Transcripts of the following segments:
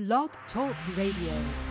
Blog Talk Radio.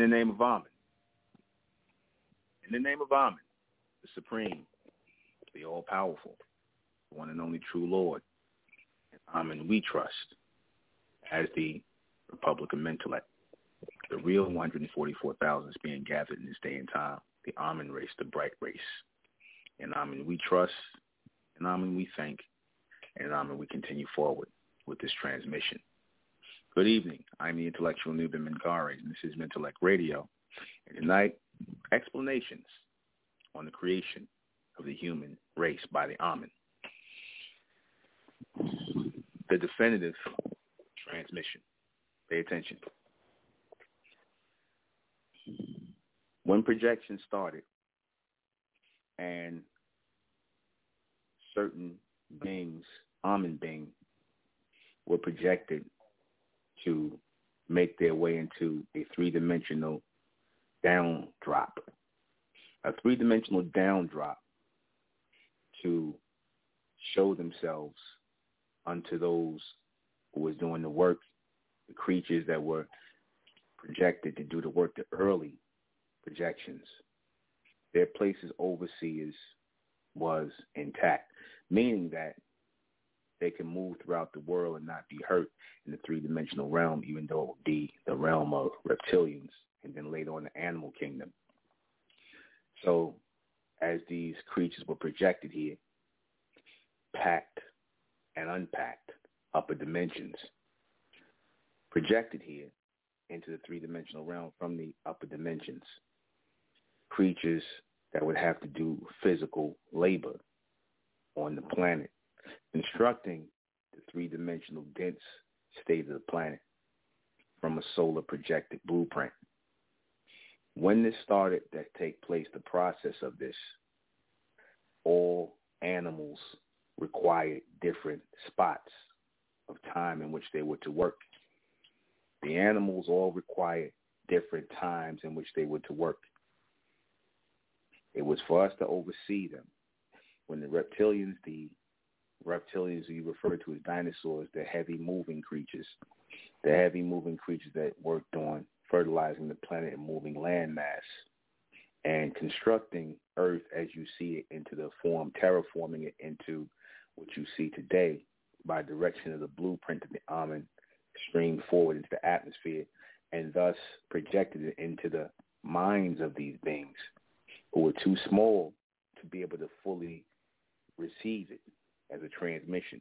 The name of Amen. In the name of Amen, the Supreme, the All-Powerful, the one and only true Lord. Amen we trust as the Republican Mentellect. The real 144,000 is being gathered in this day and time. The Amen race, the bright race. And Amen we trust, and Amen we thank, and Amen we continue forward with this transmission. Good evening. I'm the intellectual Nuben Menkarayzz, and this is Mentellect Radio. And tonight, explanations on the creation of the human race by the Amen. The definitive transmission. Pay attention. When projection started and certain beings, Amen being, were projected to make their way into a three-dimensional down drop, a three-dimensional down drop to show themselves unto those who was doing the work, the creatures that were projected to do the work, the early projections. Their places overseers was intact, meaning that they can move throughout the world and not be hurt in the three-dimensional realm, even though it would be the realm of reptilians and then later on the animal kingdom. So as these creatures were projected here, packed and unpacked upper dimensions, projected here into the three-dimensional realm from the upper dimensions, creatures that would have to do physical labor on the planet constructing the three-dimensional dense state of the planet from a solar projected blueprint. When this started to take place, the process of this, all animals required different spots of time in which they were to work. The animals all required different times in which they were to work. It was for us to oversee them. When the reptilians, the reptilians you refer to as dinosaurs, the heavy moving creatures, the heavy moving creatures that worked on fertilizing the planet and moving landmass and constructing Earth as you see it into the form, terraforming it into what you see today by direction of the blueprint of the Amen streamed forward into the atmosphere and thus projected it into the minds of these beings who were too small to be able to fully receive it as a transmission,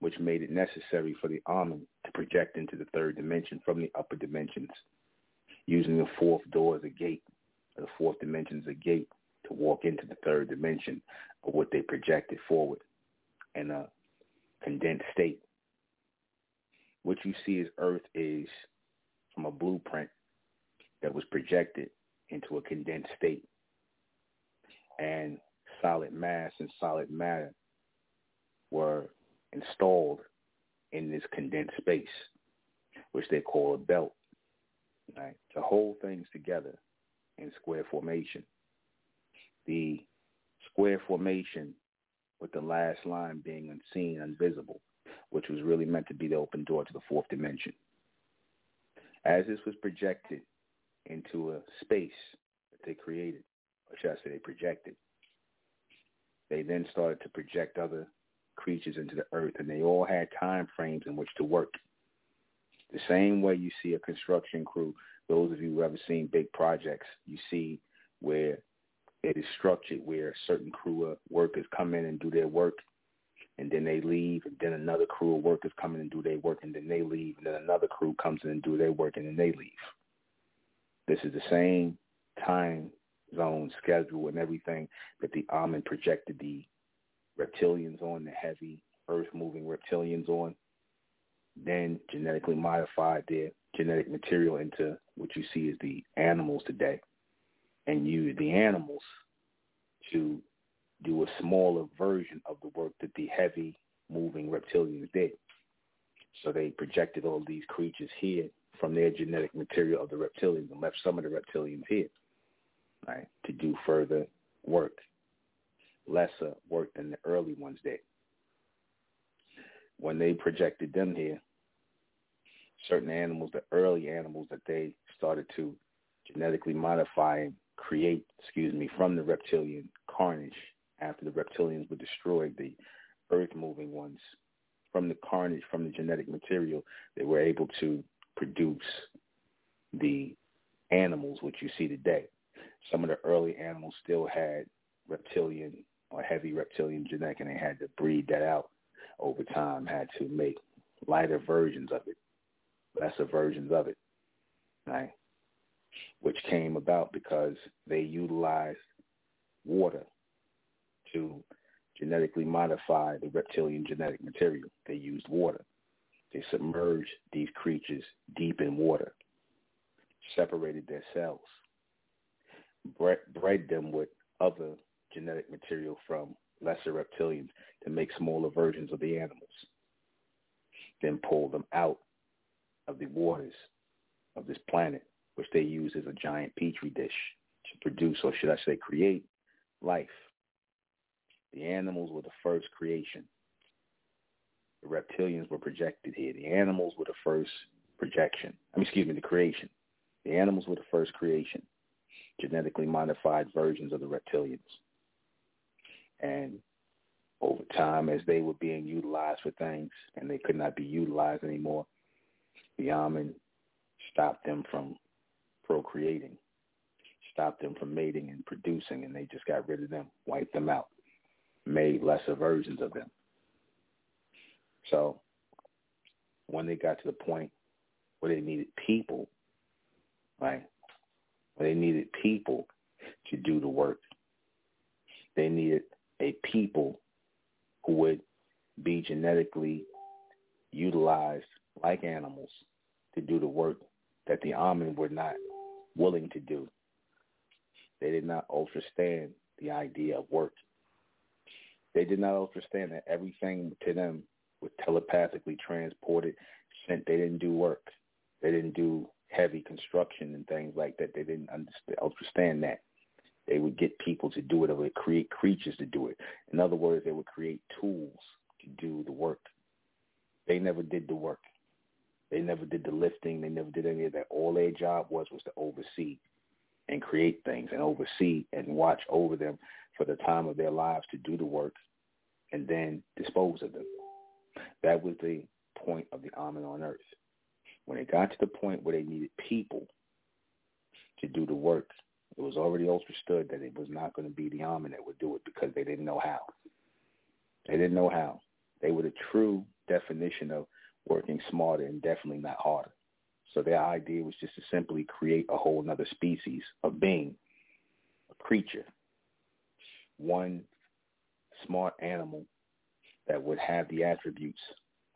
which made it necessary for the Amen to project into the third dimension from the upper dimensions, using the fourth door as a gate, the fourth dimension as a gate to walk into the third dimension of what they projected forward in a condensed state. What you see as Earth is from a blueprint that was projected into a condensed state. And solid mass and solid matter were installed in this condensed space, which they call a belt, right, to hold things together in square formation. The square formation with the last line being unseen, invisible, which was really meant to be the open door to the fourth dimension. As this was projected into a space that they created, or should I say they projected, they then started to project other creatures into the earth, and they all had time frames in which to work. The same way you see a construction crew, those of you who ever seen big projects, you see where it is structured where a certain crew of workers come in and do their work, and then they leave, and then another crew of workers come in and do their work, and then they leave, and then another crew comes in and do their work, and then they leave. This is the same time zone schedule and everything that the Amen projected the reptilians on, the heavy earth-moving reptilians on, then genetically modified their genetic material into what you see as the animals today, and use the animals to do a smaller version of the work that the heavy moving reptilians did. So they projected all these creatures here from their genetic material of the reptilians and left some of the reptilians here, right, to do further work lesser work than the early ones did. When they projected them here, certain animals, the early animals that they started to genetically modify and create, excuse me, from the reptilian carnage after the reptilians were destroyed, the earth-moving ones, from the carnage, from the genetic material, they were able to produce the animals which you see today. Some of the early animals still had reptilian or heavy reptilian genetic, and they had to breed that out over time, had to make lighter versions of it, lesser versions of it, right? Which came about because they utilized water to genetically modify the reptilian genetic material. They used water. They submerged these creatures deep in water, separated their cells, bred, them with other genetic material from lesser reptilians to make smaller versions of the animals, then pull them out of the waters of this planet, which they use as a giant petri dish to produce, or should I say create, life. The animals were the first creation. The reptilians were projected here. The animals were the first projection. I mean, excuse me, the creation. The animals were the first creation, genetically modified versions of the reptilians. And over time, as they were being utilized for things and they could not be utilized anymore, the Amen stopped them from procreating, stopped them from mating and producing, and they just got rid of them, wiped them out, made lesser versions of them. So when they got to the point where they needed people, right, where they needed people to do the work, they needed a people who would be genetically utilized like animals to do the work that the Amen were not willing to do. They did not understand the idea of work. They did not understand that everything to them was telepathically transported, sent. They didn't do work. They didn't do heavy construction and things like that. They didn't understand that. They would get people to do it or would create creatures to do it. In other words, they would create tools to do the work. They never did the work. They never did the lifting. They never did any of that. All their job was was to oversee and create things and oversee and watch over them for the time of their lives to do the work and then dispose of them. That was the point of the Amen on earth. When it got to the point where they needed people to do the work, it was already understood that it was not going to be the Amen that would do it because they didn't know how. They didn't know how. They were the true definition of working smarter and definitely not harder. So their idea was just to simply create a whole another species of being, a creature, one smart animal that would have the attributes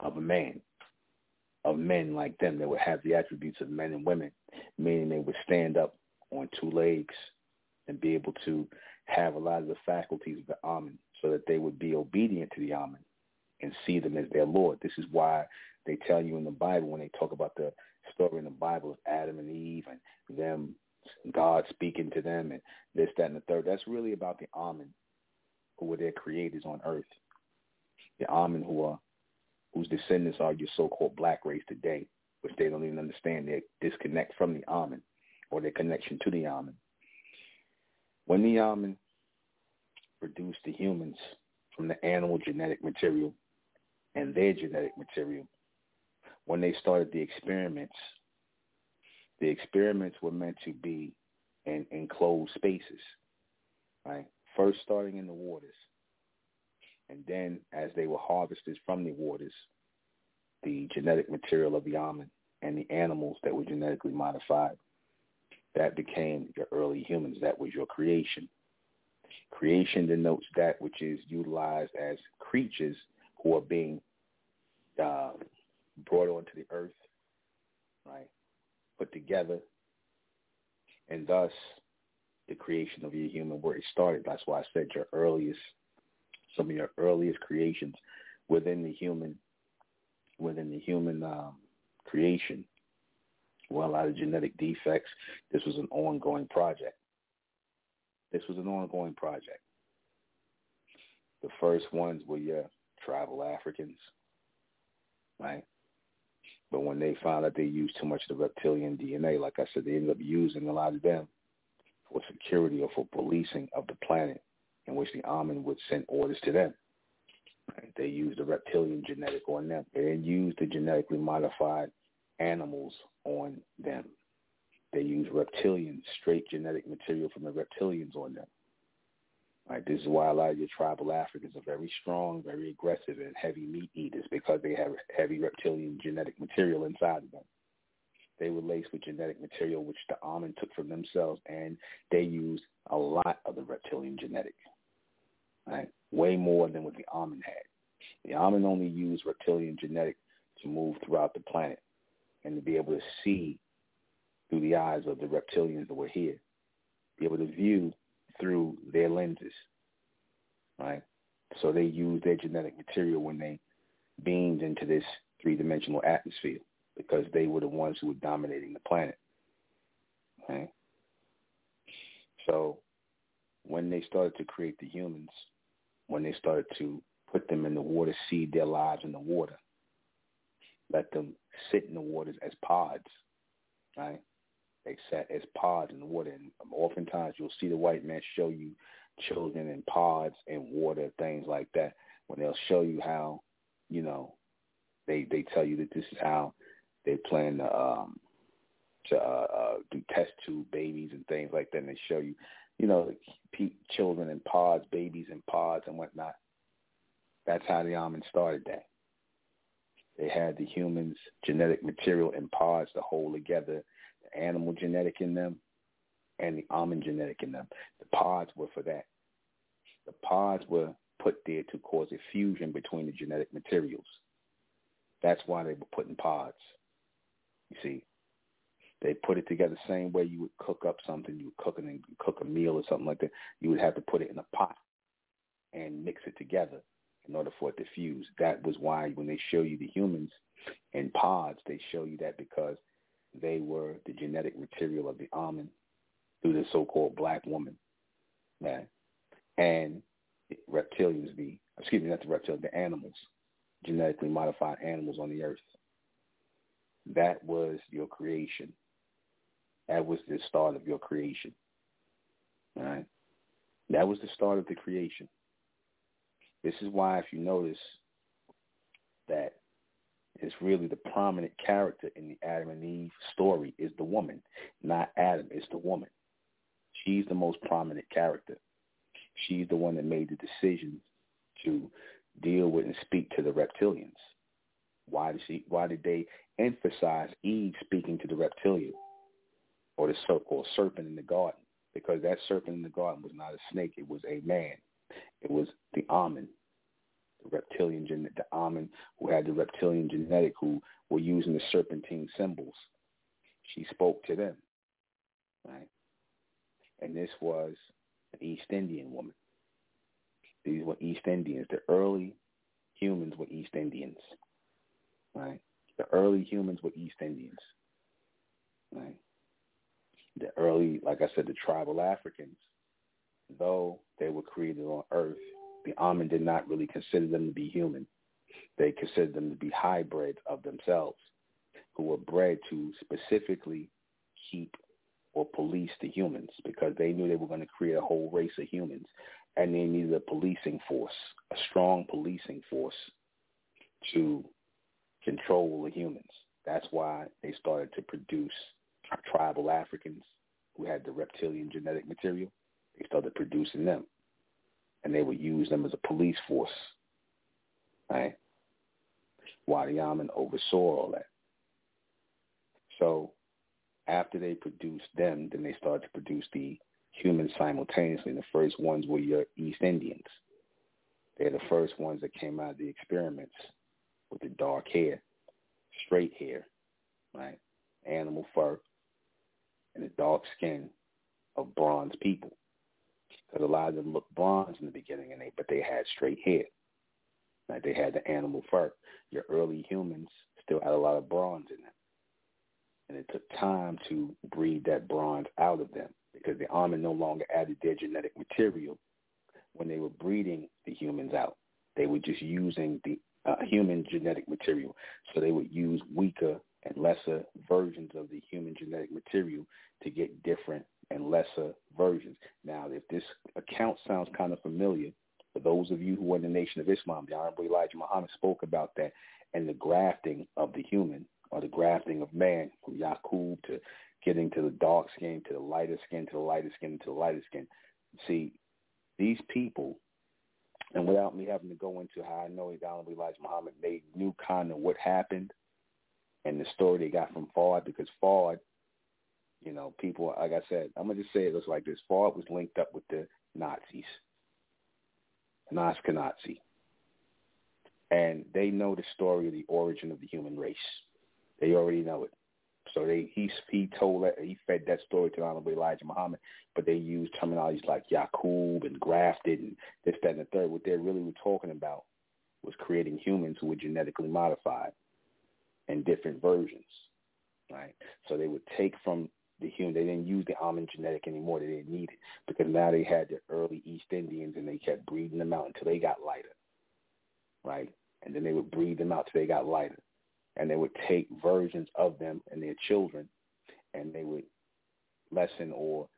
of a man, of men like them that would have the attributes of men and women, meaning they would stand up on two legs and be able to have a lot of the faculties of the Amen so that they would be obedient to the Amen and see them as their Lord. This is why they tell you in the Bible when they talk about the story in the Bible of Adam and Eve and them, God speaking to them and this, that, and the third. That's really about the Amen, who were their creators on earth. The Amen who are whose descendants are your so-called black race today, which they don't even understand. They disconnect from the Amen or their connection to the Amen. When the Amen produced the humans from the animal genetic material and their genetic material, when they started the experiments, the experiments were meant to be in enclosed spaces, right? First starting in the waters. And then as they were harvested from the waters, the genetic material of the Amen and the animals that were genetically modified that became your early humans. That was your creation. Creation denotes that which is utilized as creatures who are being uh, brought onto the earth, right? Put together, and thus the creation of your human where it started. That's why I said your earliest, some of your earliest creations within the human, within the human um, creation well, a lot of genetic defects. This was an ongoing project. This was an ongoing project. The first ones were your tribal Africans, right? But when they found out they used too much of the reptilian DNA, like I said, they ended up using a lot of them for security or for policing of the planet, in which the Amen would send orders to them. They used the reptilian genetic on them. They didn't use the genetically modified animals on them. They use reptilian, straight genetic material from the reptilians on them. Right? This is why a lot of your tribal Africans are very strong, very aggressive, and heavy meat eaters because they have heavy reptilian genetic material inside of them. They were laced with genetic material which the Amen took from themselves, and they used a lot of the reptilian genetic. Right? Way more than what the Amen had. The Amen only used reptilian genetic to move throughout the planet and to be able to see through the eyes of the reptilians that were here, be able to view through their lenses, right? So they used their genetic material when they beamed into this three-dimensional atmosphere because they were the ones who were dominating the planet, right? So when they started to create the humans, when they started to put them in the water, seed their lives in the water, let them sit in the waters as pods, right? They sat as pods in the water. And oftentimes you'll see the white man show you children in pods in water, things like that, when they'll show you how, you know, they they tell you that this is how they plan to um to uh, uh do test tube babies and things like that and they show you you know children in pods babies in pods and whatnot that's how the Amen started that they had the humans genetic material in pods to hold together the animal genetic in them and the Amen genetic in them. The pods were for that. The pods were put there to cause a fusion between the genetic materials. That's why they were put in pods. You see, they put it together the same way you would cook up something. You would cook and cook a meal or something like that. You would have to put it in a pot and mix it together in order for it to fuse. That was why when they show you the humans in pods, they show you that because they were the genetic material of the Amen through the so-called black woman, man. And reptilians, the excuse me, not the reptilians, the animals, genetically modified animals on the earth. That was your creation. That was the start of your creation. All right? That was the start of the creation. This is why, if you notice, that it's really the prominent character in the Adam and Eve story is the woman, not Adam. It's the woman. She's the most prominent character. She's the one that made the decision to deal with and speak to the reptilians. Why did she? Why did they emphasize Eve speaking to the reptilian or the so-called serpent in the garden? Because that serpent in the garden was not a snake; it was a man. It was the Amen, the reptilian genetic, the Amen who had the reptilian genetic who were using the serpentine symbols. She spoke to them, right? And this was an East Indian woman. These were East Indians. The early humans were East Indians, right? The early humans were East Indians, right? The early, like I said, the tribal Africans, though they were created on Earth, the Amen did not really consider them to be human. They considered them to be hybrids of themselves who were bred to specifically keep or police the humans because they knew they were going to create a whole race of humans and they needed a policing force, a strong policing force to control the humans. That's why they started to produce tribal Africans who had the reptilian genetic material. They started producing them and they would use them as a police force, right? The Amen oversaw all that. So after they produced them, then they started to produce the humans simultaneously. And the first ones were your East Indians. They're the first ones that came out of the experiments with the dark hair, straight hair, right? Animal fur, and the dark skin of bronze people because a lot of them looked bronze in the beginning, and they but they had straight hair. Like they had the animal fur. Your early humans still had a lot of bronze in them, and it took time to breed that bronze out of them because the Amen no longer added their genetic material when they were breeding the humans out. They were just using the uh, human genetic material. So they would use weaker and lesser versions of the human genetic material to get different and lesser versions. Now, if this account sounds kind of familiar, for those of you who are in the Nation of Islam, the Honorable Elijah Muhammad spoke about that and the grafting of the human or the grafting of man from Yaqub to getting to the dark skin, to the lighter skin, to the lighter skin, to the lighter skin. See, these people, and without me having to go into how I know the Honorable Elijah Muhammad made knew kind of what happened and the story they got from Fard, because Fard, you know, people, like I said, I'm going to just say it looks like this. Fard was linked up with the Nazis, Nazi. And they know the story of the origin of the human race. They already know it. So they he he told that he fed that story to Honorable Elijah Muhammad, but they used terminologies like Yaqub and grafted and this, that, and the third. What they really were talking about was creating humans who were genetically modified in different versions, right? So they would take from the human. They didn't use the Amen genetic anymore. They didn't need it because now they had the early East Indians and they kept breeding them out until they got lighter, right? And then they would breed them out till they got lighter and they would take versions of them and their children, and they would lessen or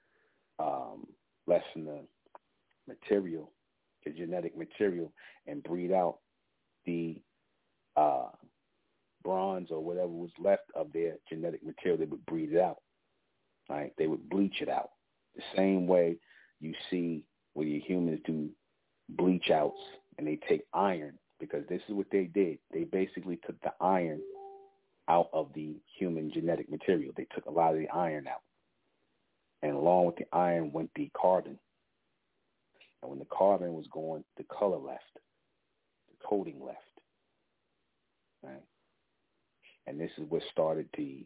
um, lessen the material, the genetic material, and breed out the uh, bronze or whatever was left of their genetic material. They would breed it out. Right? They would bleach it out. The same way you see where your humans do bleach outs and they take iron because this is what they did. They basically took the iron out of the human genetic material. They took a lot of the iron out. And along with the iron went the carbon. And when the carbon was gone, the color left. The coating left. Right? And this is what started the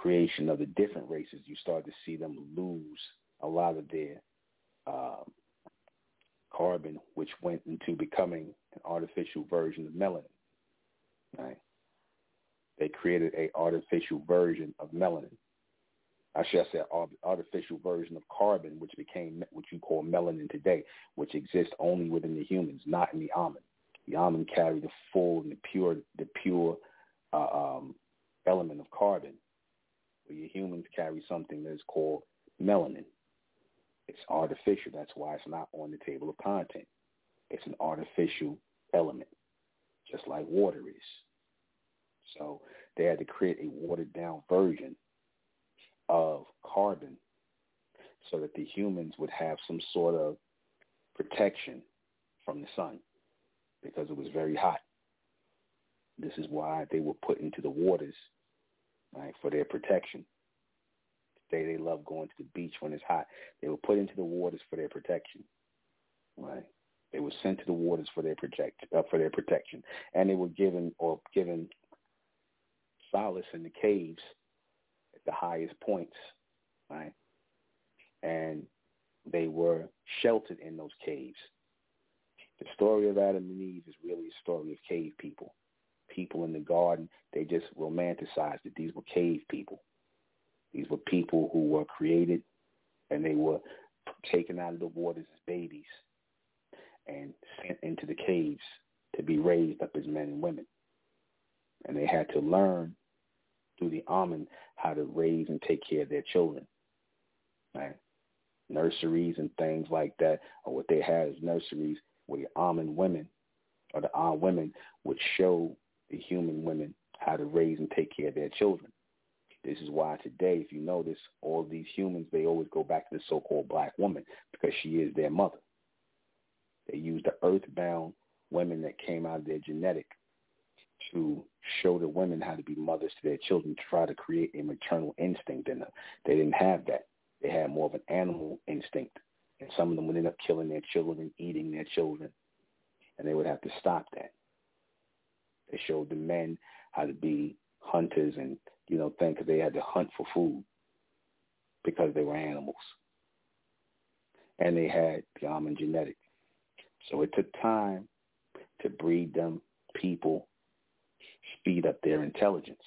creation of the different races. You start to see them lose a lot of their um, carbon, which went into becoming an artificial version of melanin. Right? They created a artificial version of melanin. I should say artificial version of carbon, which became what you call melanin today, which exists only within the humans, not in the Amen. The Amen carry the full and the pure, the pure uh, um, element of carbon. But your humans carry something that is called melanin. It's artificial. That's why it's not on the table of content. It's an artificial element, just like water is. So they had to create a watered down version of carbon so that the humans would have some sort of protection from the sun because it was very hot. This is why they were put into the waters right, for their protection. They they love going to the beach when it's hot. They were put into the waters for their protection. Right. They were sent to the waters for their protect uh, for their protection, and they were given or given solace in the caves at the highest points, right? And they were sheltered in those caves. The story of Adam and Eve is really a story of cave people. People in the garden, they just romanticized it. These were cave people. These were people who were created and they were taken out of the waters as babies and sent into the caves to be raised up as men and women. And they had to learn through the Amen how to raise and take care of their children. Right? Nurseries and things like that, or what they had as nurseries where the Amen women or the Amen women would show the human women how to raise and take care of their children. This is why today, if you notice, all these humans, they always go back to the so-called black woman because she is their mother. They use the earthbound women that came out of their genetic to show the women how to be mothers to their children, to try to create a maternal instinct in them. They didn't have that. They had more of an animal instinct. And some of them would end up killing their children eating their children. And they would have to stop that. They showed the men how to be hunters and, you know, think they had to hunt for food because they were animals. And they had the Amen genetic. So it took time to breed them people speed up their intelligence,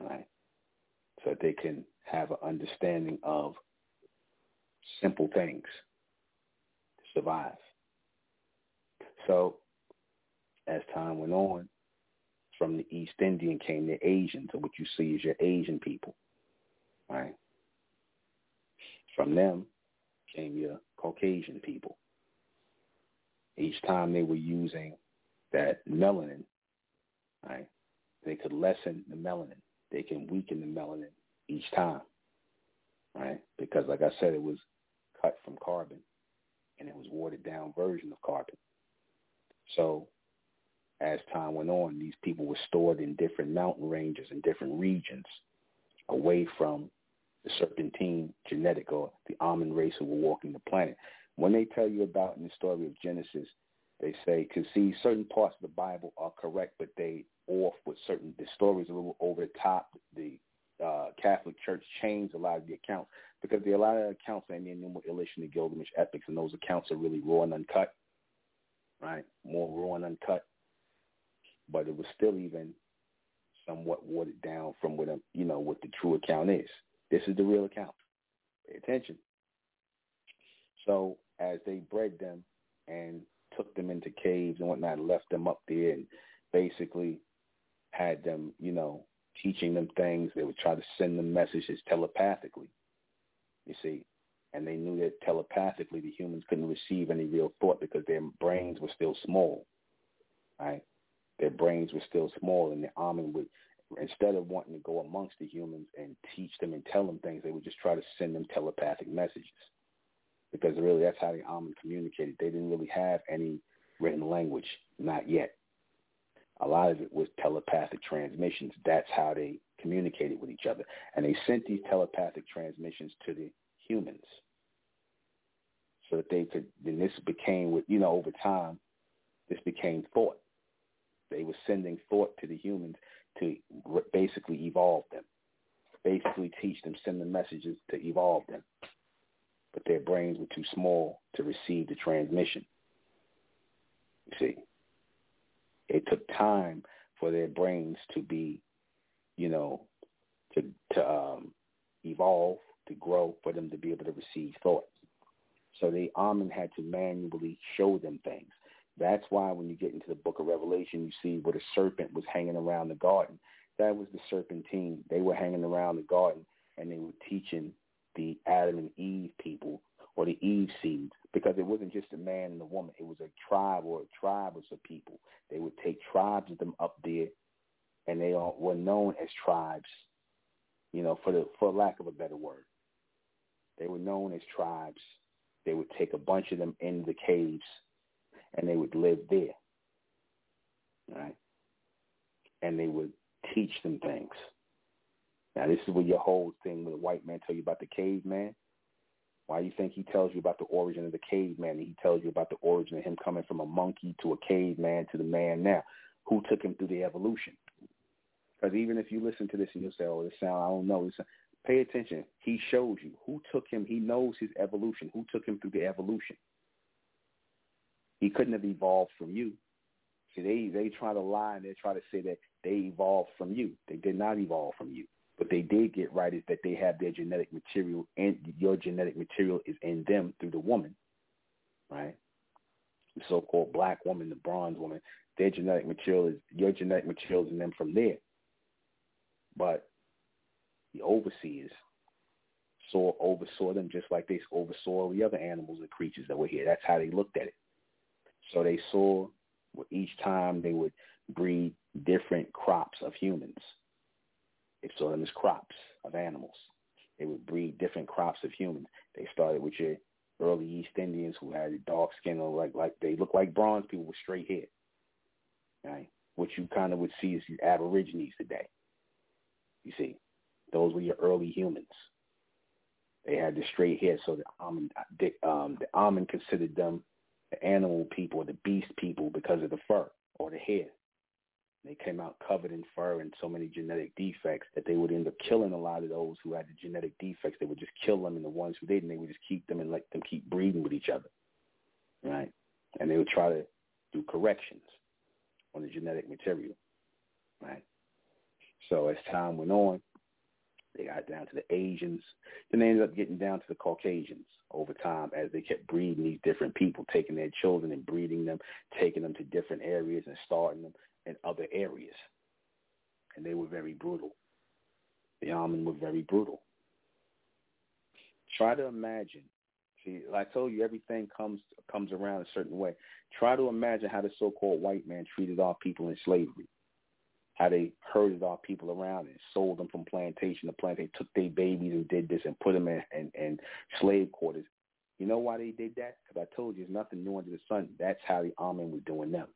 right? So that they can have an understanding of simple things to survive. So as time went on, from the East Indian came the Asians, so what you see is your Asian people, right? From them came your Caucasian people. Each time they were using that melanin, right? They could lessen the melanin. They can weaken the melanin each time, right? Because like I said, it was cut from carbon and it was watered down version of carbon. So as time went on, these people were stored in different mountain ranges and different regions away from the serpentine genetic or the Amen race who were walking the planet. When they tell you about in the story of Genesis, they say, because see, certain parts of the Bible are correct, but they off with certain, the stories a little over the top. The uh, Catholic Church changed a lot of the accounts because there are a lot of accounts in the Enuma Elish and the Gilgamesh epics, and those accounts are really raw and uncut, right? More raw and uncut but it was still even somewhat watered down from what a, you know what the true account is. This is the real account. Pay attention. So as they bred them and took them into caves and whatnot, left them up there and basically had them, you know, teaching them things. They would try to send them messages telepathically. You see, and they knew that telepathically the humans couldn't receive any real thought because their brains were still small. Right? Their brains were still small, and the Amen would, instead of wanting to go amongst the humans and teach them and tell them things, they would just try to send them telepathic messages. Because really, that's how the Amen communicated. They didn't really have any written language, not yet. A lot of it was telepathic transmissions. That's how they communicated with each other. And they sent these telepathic transmissions to the humans so that they could, then this became, with you know, over time, this became thought. They were sending thought to the humans to basically evolve them, basically teach them, send them messages to evolve them. But their brains were too small to receive the transmission. You see, it took time for their brains to be, you know, to to um, evolve, to grow, for them to be able to receive thought. So the Amen had to manually show them things. That's why when you get into the book of Revelation, you see where the serpent was hanging around the garden. That was the serpentine. They were hanging around the garden and they were teaching the Adam and Eve people or the Eve seed because it wasn't just a man and a woman. It was a tribe or a tribe of some people. They would take tribes of them up there and they all were known as tribes, you know, for the for lack of a better word. They were known as tribes. They would take a bunch of them in the caves and they would live there. Right? And they would teach them things. Now this is where your whole thing with the white man tell you about the caveman. Why you think he tells you about the origin of the caveman? He tells you about the origin of him coming from a monkey to a caveman to the man now. Who took him through the evolution? Because even if you listen to this and you'll say, oh, this sound, I don't know. This, pay attention. He shows you who took him. He knows his evolution. Who took him through the evolution? He couldn't have evolved from you. See, they they try to lie and they try to say that they evolved from you. They did not evolve from you. What they did get right is that they have their genetic material and your genetic material is in them through the woman, right? The so-called black woman, the bronze woman, their genetic material is your genetic material is in them from there. But the overseers saw oversaw them just like they oversaw all the other animals and creatures that were here. That's how they looked at it. So they saw each time they would breed different crops of humans. They saw them as crops of animals. They would breed different crops of humans. They started with your early East Indians who had dark skin or like like they look like bronze people with straight hair. Right? What you kind of would see is your aborigines today. You see, those were your early humans. They had the straight hair, so the Amen, um, the Amen considered them the animal people or the beast people because of the fur or the hair. They came out covered in fur and so many genetic defects that they would end up killing a lot of those who had the genetic defects. They would just kill them and the ones who didn't, they would just keep them and let them keep breeding with each other. Right? And they would try to do corrections on the genetic material. Right? So as time went on, They got down to the Asians. Then they ended up getting down to the Caucasians over time as they kept breeding these different people, taking their children and breeding them, taking them to different areas and starting them in other areas. And they were very brutal. The Amen were very brutal. Try to imagine. See, like I told you, everything comes comes around a certain way. Try to imagine how the so-called white man treated our people in slavery how they herded our people around and sold them from plantation to plantation, took their babies and did this and put them in, in, in slave quarters. You know why they did that? Because I told you, it's nothing new under the sun. That's how the Amen was doing them.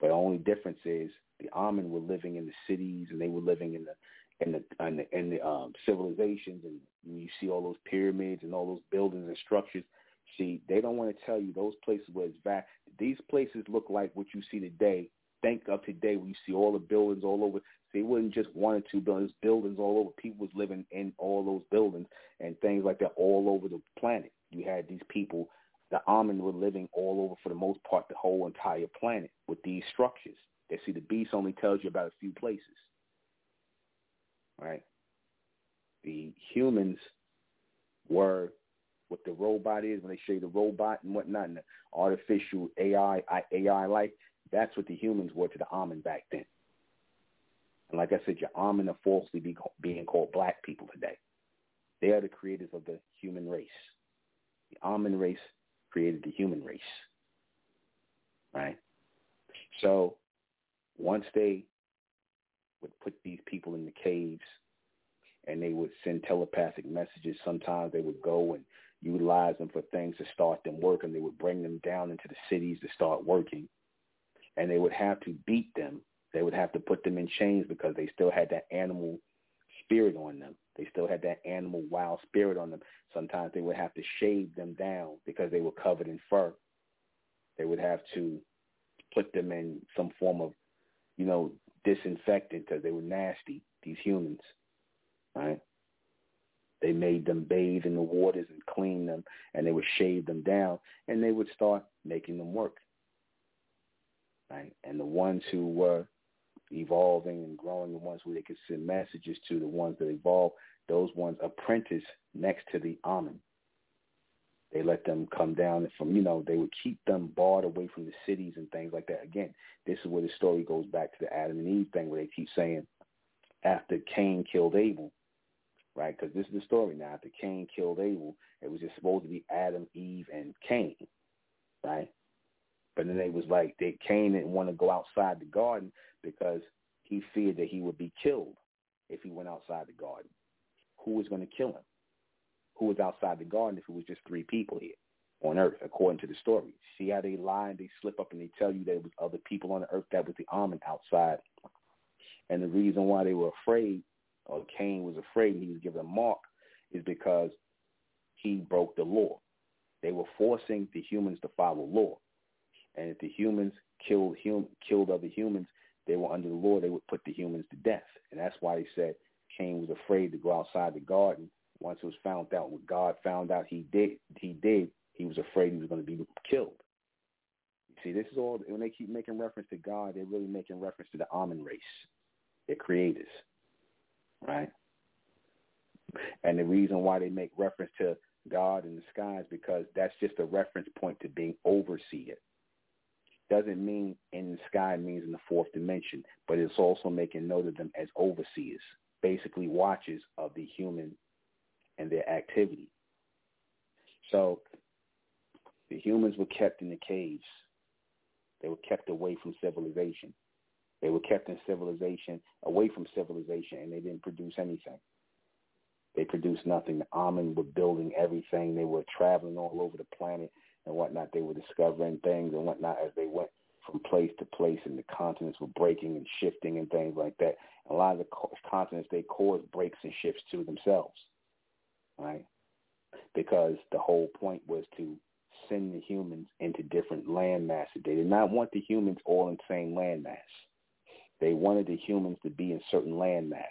But the only difference is the Amen were living in the cities and they were living in the in the in the, in the um, civilizations, and you see all those pyramids and all those buildings and structures. See, they don't want to tell you those places where it's vast. These places look like what you see today think of today when you see all the buildings all over. See, it wasn't just one or two buildings, buildings all over. People was living in all those buildings and things like that all over the planet. You had these people, the Amen were living all over for the most part the whole entire planet with these structures. They see the beast only tells you about a few places. Right? The humans were what the robot is when they show you the robot and whatnot and the artificial AI AI life that's what the humans were to the Amen back then. And like I said, your Amen are falsely be, being called black people today. They are the creators of the human race. The Amen race created the human race. Right? So once they would put these people in the caves and they would send telepathic messages, sometimes they would go and utilize them for things to start them working. They would bring them down into the cities to start working and they would have to beat them. They would have to put them in chains because they still had that animal spirit on them. They still had that animal wild spirit on them. Sometimes they would have to shave them down because they were covered in fur. They would have to put them in some form of, you know, disinfectant because they were nasty, these humans, right? They made them bathe in the waters and clean them, and they would shave them down, and they would start making them work right? And the ones who were evolving and growing, the ones who they could send messages to, the ones that evolved, those ones apprentice next to the Amen. They let them come down from, you know, they would keep them barred away from the cities and things like that. Again, this is where the story goes back to the Adam and Eve thing where they keep saying after Cain killed Abel, right? Because this is the story now. After Cain killed Abel, it was just supposed to be Adam, Eve, and Cain, right? But then they was like, they Cain didn't want to go outside the garden because he feared that he would be killed if he went outside the garden. Who was going to kill him? Who was outside the garden if it was just three people here on earth, according to the story? See how they lie and they slip up and they tell you that it was other people on the earth that was the Amen outside. And the reason why they were afraid, or Cain was afraid he was given a mark, is because he broke the law. They were forcing the humans to follow law. And if the humans killed hum, killed other humans, they were under the law. They would put the humans to death, and that's why they said Cain was afraid to go outside the garden. Once it was found out what God found out he did, he did. He was afraid he was going to be killed. You see, this is all when they keep making reference to God, they're really making reference to the Amen race, their creators, right? And the reason why they make reference to God in the skies because that's just a reference point to being overseer doesn't mean in the sky means in the fourth dimension, but it's also making note of them as overseers, basically watchers of the human and their activity. So the humans were kept in the caves. They were kept away from civilization. They were kept in civilization, away from civilization, and they didn't produce anything. They produced nothing. The Amen were building everything. They were traveling all over the planet and whatnot. They were discovering things and whatnot as they went from place to place, and the continents were breaking and shifting and things like that. A lot of the continents they caused breaks and shifts to themselves, right? Because the whole point was to send the humans into different land masses. They did not want the humans all in the same land mass. They wanted the humans to be in certain land mass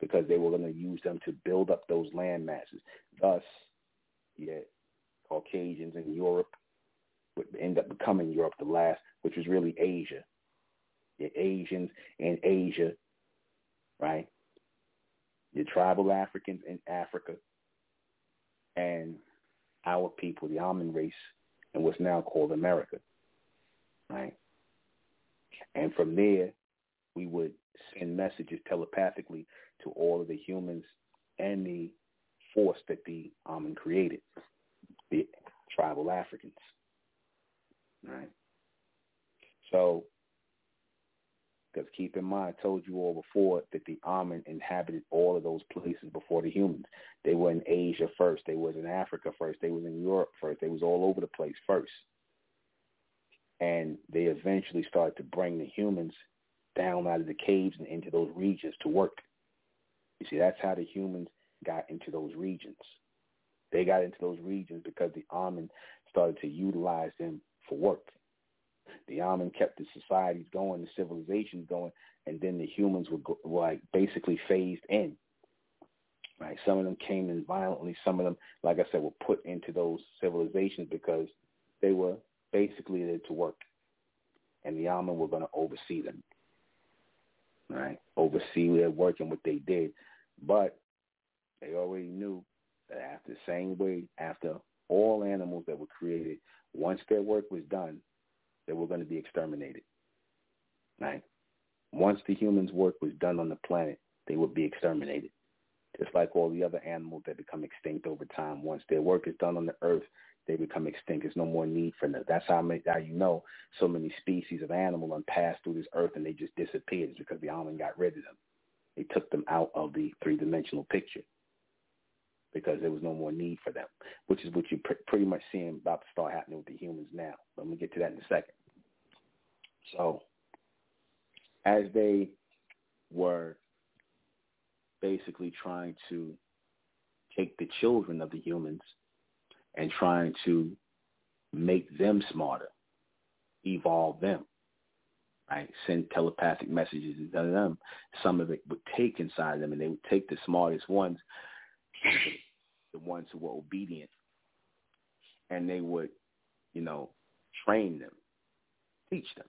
because they were going to use them to build up those land masses. Thus, yeah, Caucasians in Europe would end up becoming Europe the last, which was really Asia. The Asians in Asia, right? your tribal Africans in Africa, and our people, the Amen race, in what's now called America. Right? And from there, we would send messages telepathically to all of the humans and the force that the Amen created, the tribal Africans. Right? So because keep in mind, I told you all before that the Amen inhabited all of those places before the humans. They were in Asia first. They was in Africa first. They was in Europe first. They was all over the place first. And they eventually started to bring the humans down out of the caves and into those regions to work. You see, that's how the humans got into those regions. They got into those regions because the Amen started to utilize them for work. The Amen kept the societies going, the civilizations going, and then the humans were, go, were like basically phased in. Right? Some of them came in violently. Some of them, like I said, were put into those civilizations because they were basically there to work, and the Amen were going to oversee them. Right? Oversee their work and what they did, but they already knew that after the same way, after all animals that were created, once their work was done, they were going to be exterminated. Right? Once the humans' work was done on the planet, they would be exterminated. Just like all the other animals that become extinct over time. Once their work is done on the earth, they become extinct. There's no more need for them. That's how, many, how you know so many species of animal and passed through this earth and they just disappeared. It's because the Amen got rid of them. They took them out of the three-dimensional picture because there was no more need for them, which is what you're pr- pretty much seeing about to start happening with the humans now. Let me get to that in a second. So as they were basically trying to take the children of the humans and trying to make them smarter, evolve them, right? Send telepathic messages to them. Some of it would take inside them, and they would take the smartest ones, the ones who were obedient, and they would, you know, train them, teach them.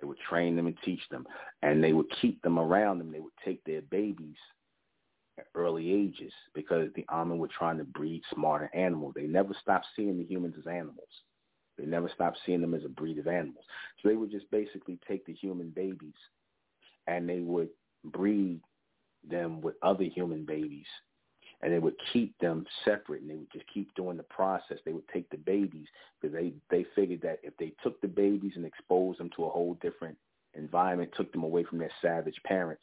They would train them and teach them, and they would keep them around them. They would take their babies at early ages because the Amen were trying to breed smarter animals. They never stopped seeing the humans as animals. They never stopped seeing them as a breed of animals. So they would just basically take the human babies and they would breed them with other human babies and they would keep them separate and they would just keep doing the process. They would take the babies because they, they figured that if they took the babies and exposed them to a whole different environment, took them away from their savage parents,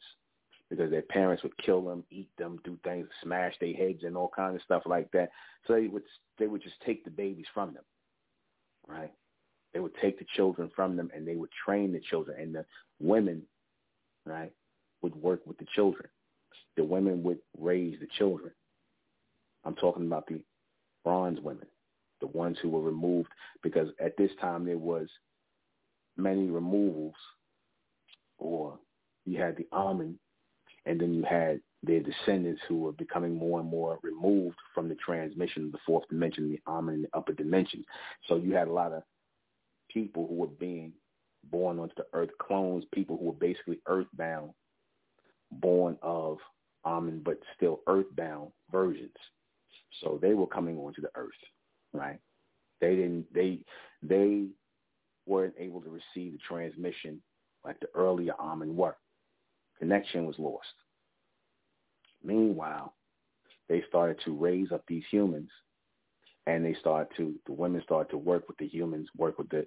because their parents would kill them, eat them, do things, smash their heads and all kinds of stuff like that. So they would they would just take the babies from them, right? They would take the children from them and they would train the children, and the women, right, would work with the children. The women would raise the children. I'm talking about the bronze women, the ones who were removed because at this time there was many removals, or you had the Amen, and then you had their descendants who were becoming more and more removed from the transmission of the fourth dimension, the Amen and the upper dimensions. So you had a lot of people who were being born onto the earth, clones, people who were basically earthbound, born of Amen, but still earthbound versions. So they were coming onto the earth, right? They didn't they they weren't able to receive the transmission like the earlier Amen were. Connection was lost. Meanwhile, they started to raise up these humans and they started to the women started to work with the humans, work with the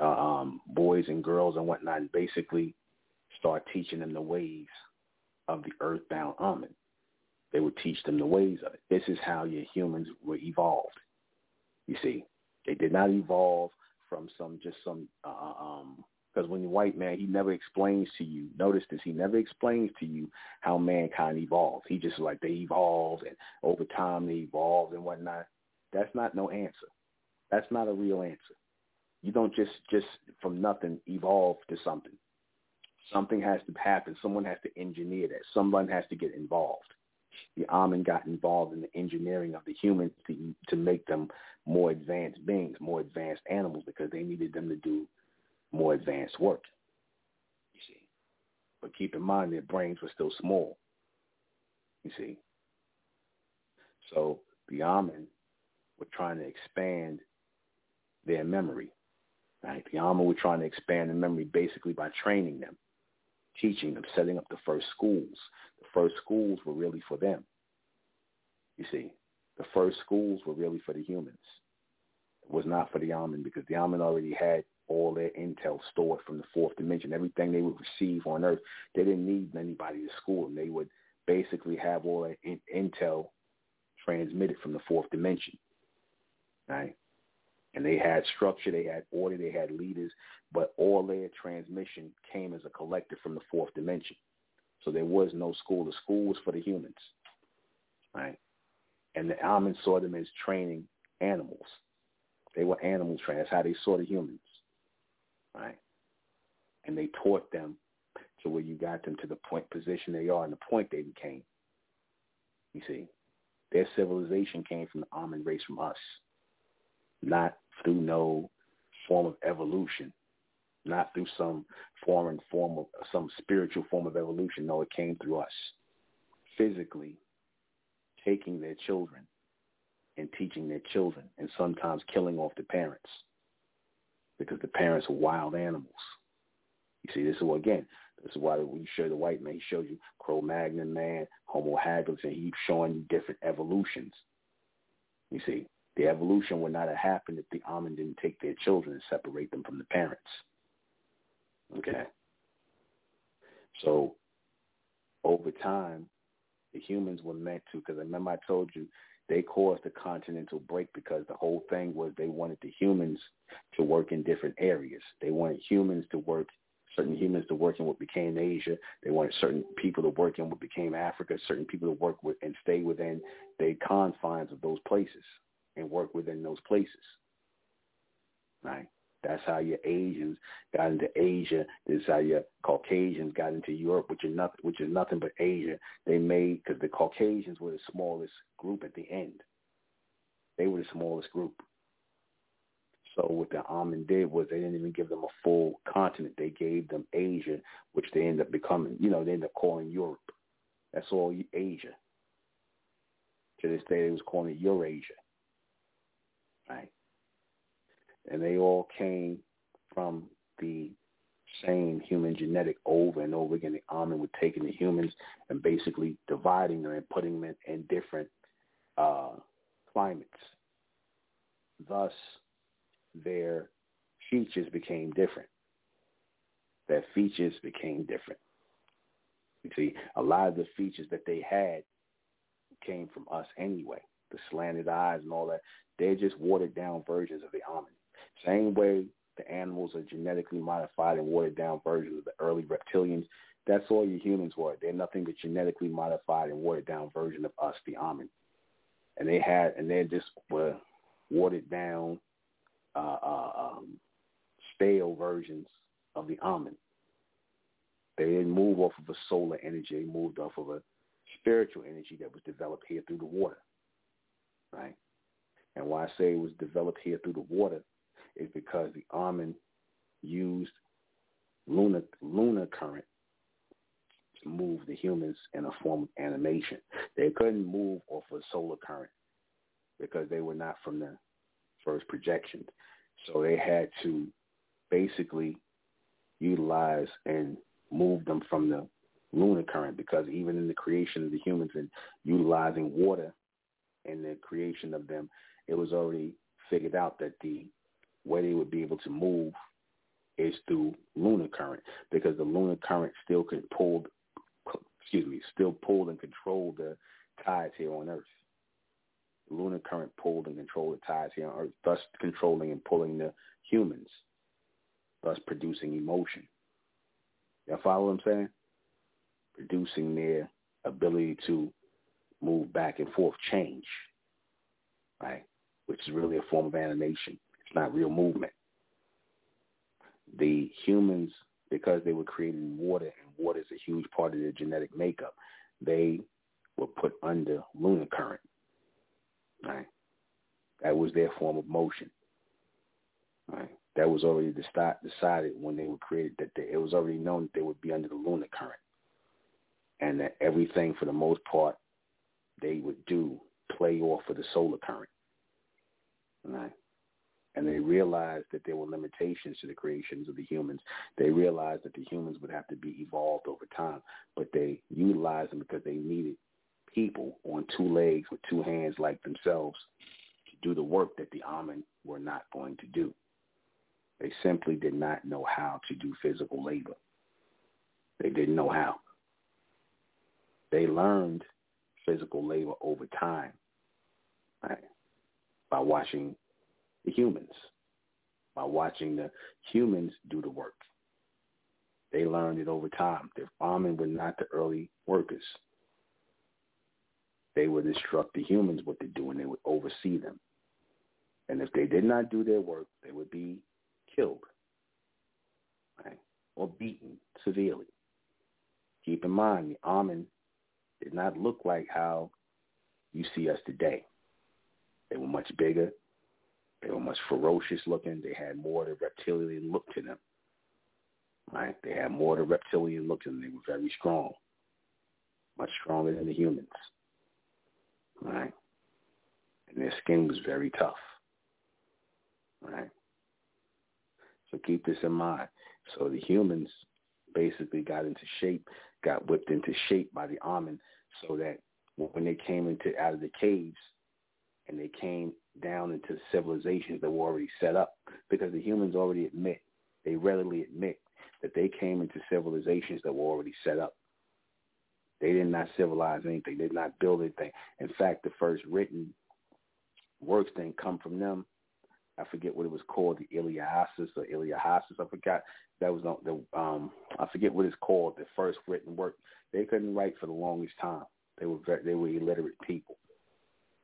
uh, um, boys and girls and whatnot, and basically start teaching them the ways of the earthbound Amen. They would teach them the ways of it. This is how your humans were evolved. You see, they did not evolve from some just some uh, uh um because when you're white man, he never explains to you. Notice this: he never explains to you how mankind evolved. He just like they evolved, and over time they evolved and whatnot. That's not no answer. That's not a real answer. You don't just just from nothing evolve to something. Something has to happen. Someone has to engineer that. Someone has to get involved the Amen got involved in the engineering of the humans to, to make them more advanced beings, more advanced animals, because they needed them to do more advanced work. You see, But keep in mind their brains were still small. You see. So the Amen were trying to expand their memory. Right? The Amen were trying to expand the memory basically by training them, teaching them, setting up the first schools. First schools were really for them. You see, the first schools were really for the humans. It was not for the Amen because the Amen already had all their intel stored from the fourth dimension. Everything they would receive on Earth, they didn't need anybody to school them. They would basically have all that in- intel transmitted from the fourth dimension, right? And they had structure, they had order, they had leaders, but all their transmission came as a collective from the fourth dimension. So there was no school. The school was for the humans, right? And the Amen saw them as training animals. They were animal trainers. How they saw the humans right? And they taught them to where you got them to the point position they are and the point they became. You see, their civilization came from the Amen race from us, not through no form of evolution, not through some foreign form of some spiritual form of evolution. No, it came through us, physically taking their children and teaching their children, and sometimes killing off the parents because the parents are wild animals. You see, this is what, again, this is why we show the white man, he shows you Cro-Magnon man, Homo habilis, and he's showing you different evolutions. You see, the evolution would not have happened if the Amen didn't take their children and separate them from the parents. Okay? So over time, the humans were meant to, because I remember I told you they caused the continental break because the whole thing was they wanted the humans to work in different areas. They wanted humans to work, certain humans to work in what became Asia. They wanted certain people to work in what became Africa, certain people to work with and stay within the confines of those places and work within those places. Right? That's how your Asians got into Asia. This is how your Caucasians got into Europe, which is nothing, which is nothing but Asia. They made because the Caucasians were the smallest group at the end. They were the smallest group. So what the Amen did was they didn't even give them a full continent. They gave them Asia, which they ended up becoming, you know, they ended up calling Europe. That's all Asia. To this day, they was calling it Eurasia. Right? And they all came from the same human genetic over and over again. The Amen were taking the humans and basically dividing them and putting them in, in different uh, climates. Thus, their features became different. Their features became different. You see, a lot of the features that they had came from us anyway. The slanted eyes and all that. They're just watered down versions of the Amen. Same way the animals are genetically modified and watered down versions of the early reptilians. That's all your humans were. They're nothing but genetically modified and watered down version of us, the Amen. And they had, and they just were watered down, uh, uh, um, stale versions of the Amen. They didn't move off of a solar energy. They moved off of a spiritual energy that was developed here through the water, right? And why I say it was developed here through the water is because the Amen used lunar lunar current to move the humans in a form of animation. They couldn't move off of solar current because they were not from the first projections. So they had to basically utilize and move them from the lunar current because even in the creation of the humans and utilizing water in the creation of them, it was already figured out that the way they would be able to move is through lunar current because the lunar current still can pull, excuse me, still pull and control the tides here on Earth. Lunar current pulled and controlled the tides here on Earth, thus controlling and pulling the humans, thus producing emotion. Y'all follow what I'm saying? Producing their ability to move back and forth, change, right? Which is really a form of animation. Not real movement. The humans, because they were created in water, and water is a huge part of their genetic makeup, they were put under lunar current. Right? That was their form of motion. Right? That was already decided when they were created that they, it was already known that they would be under the lunar current, and that everything for the most part they would do play off of the solar current. Right? And they realized that there were limitations to the creations of the humans. They realized that the humans would have to be evolved over time, but they utilized them because they needed people on two legs with two hands like themselves to do the work that the Amen were not going to do. They simply did not know how to do physical labor. They didn't know how. They learned physical labor over time right, by watching the humans, by watching the humans do the work. They learned it over time. The Amen were not the early workers. They would instruct the humans what to do and they would oversee them. And if they did not do their work, they would be killed right, or beaten severely. Keep in mind, the Amen did not look like how you see us today. They were much bigger. They were much ferocious looking. They had more of the reptilian look to them. Right? They had more of the reptilian look to them. They were very strong, much stronger than the humans. Right? And their skin was very tough. Right? So keep this in mind. So the humans basically got into shape, got whipped into shape by the Amen so that when they came into out of the caves and they came down into civilizations that were already set up because the humans already admit, they readily admit that they came into civilizations that were already set up. They did not civilize anything. They did not build anything. In fact, the first written works didn't come from them. I forget what it was called, the Iliasis or Iliahasis. I forgot that was the um I forget what it's called. The first written work. They couldn't write for the longest time. They were very, they were illiterate people.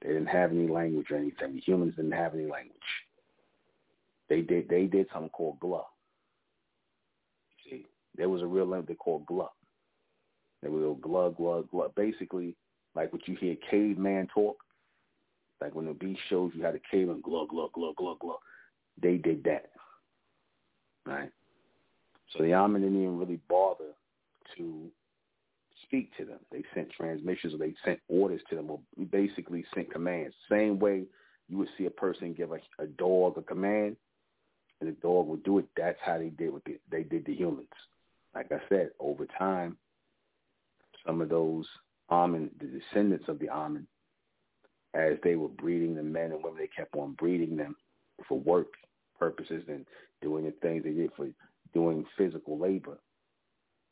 They didn't have any language or anything. Humans didn't have any language. They did they did something called gluh. See, there was a real language they called gluh. They were gluh gluh gluh. Basically, like what you hear caveman talk. Like when the beast shows you how to caveman glug glug glug glug gluh. They did that. Right. So the Amen didn't even really bother to speak to them. They sent transmissions or they sent orders to them or basically sent commands. Same way you would see a person give a, a dog a command and the dog would do it. That's how they did what the, they did the humans. Like I said, over time, some of those Amen, the descendants of the Amen, as they were breeding the men and women, they kept on breeding them for work purposes and doing the things they did for doing physical labor.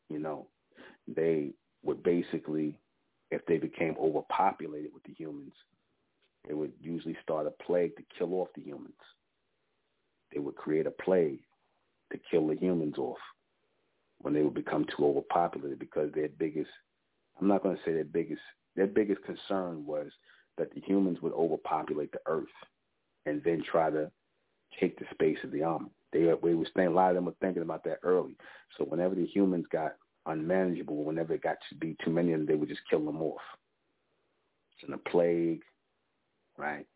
You know, they would basically, if they became overpopulated with the humans, they would usually start a plague to kill off the humans. They would create a plague to kill the humans off when they would become too overpopulated because their biggest, I'm not going to say their biggest, their biggest concern was that the humans would overpopulate the earth and then try to take the space of the Amen. They, we were thinking, a lot of them were thinking about that early. So whenever the humans got unmanageable. Whenever it got to be too many of they would just kill them off. It's in a plague, right?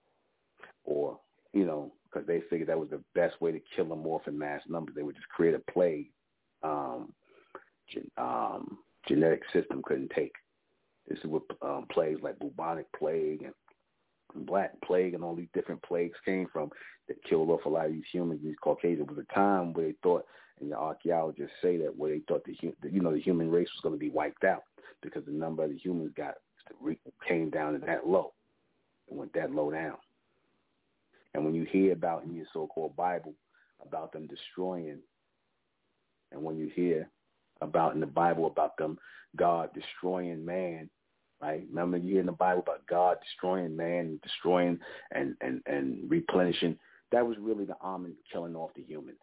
Or, you know, because they figured that was the best way to kill them off in mass numbers. They would just create a plague um, gen- um, genetic system couldn't take. This is what um, plagues like bubonic plague and black plague and all these different plagues came from that killed off a lot of these humans, these Caucasians. It was a time where they thought, and the archaeologists say that where they thought the you know the human race was going to be wiped out because the number of the humans got came down to that low. It went that low down. And when you hear about in your so-called Bible about them destroying, and when you hear about in the Bible about them God destroying man right? Remember you hear in the Bible about God destroying man, destroying and, and, and replenishing. That was really the Amen killing off the humans.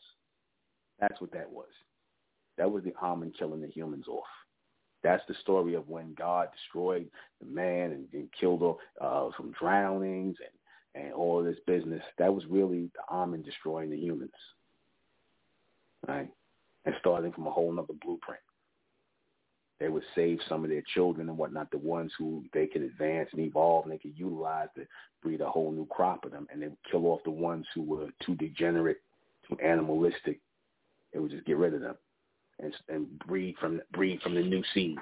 That's what that was. That was the Amen killing the humans off. That's the story of when God destroyed the man and, and killed off uh, from drownings and, and all this business. That was really the Amen destroying the humans, right? And starting from a whole other blueprint they would save some of their children and whatnot, the ones who they could advance and evolve and they could utilize to breed a whole new crop of them. And they would kill off the ones who were too degenerate too animalistic. It would just get rid of them and and breed from breed from the new seeds.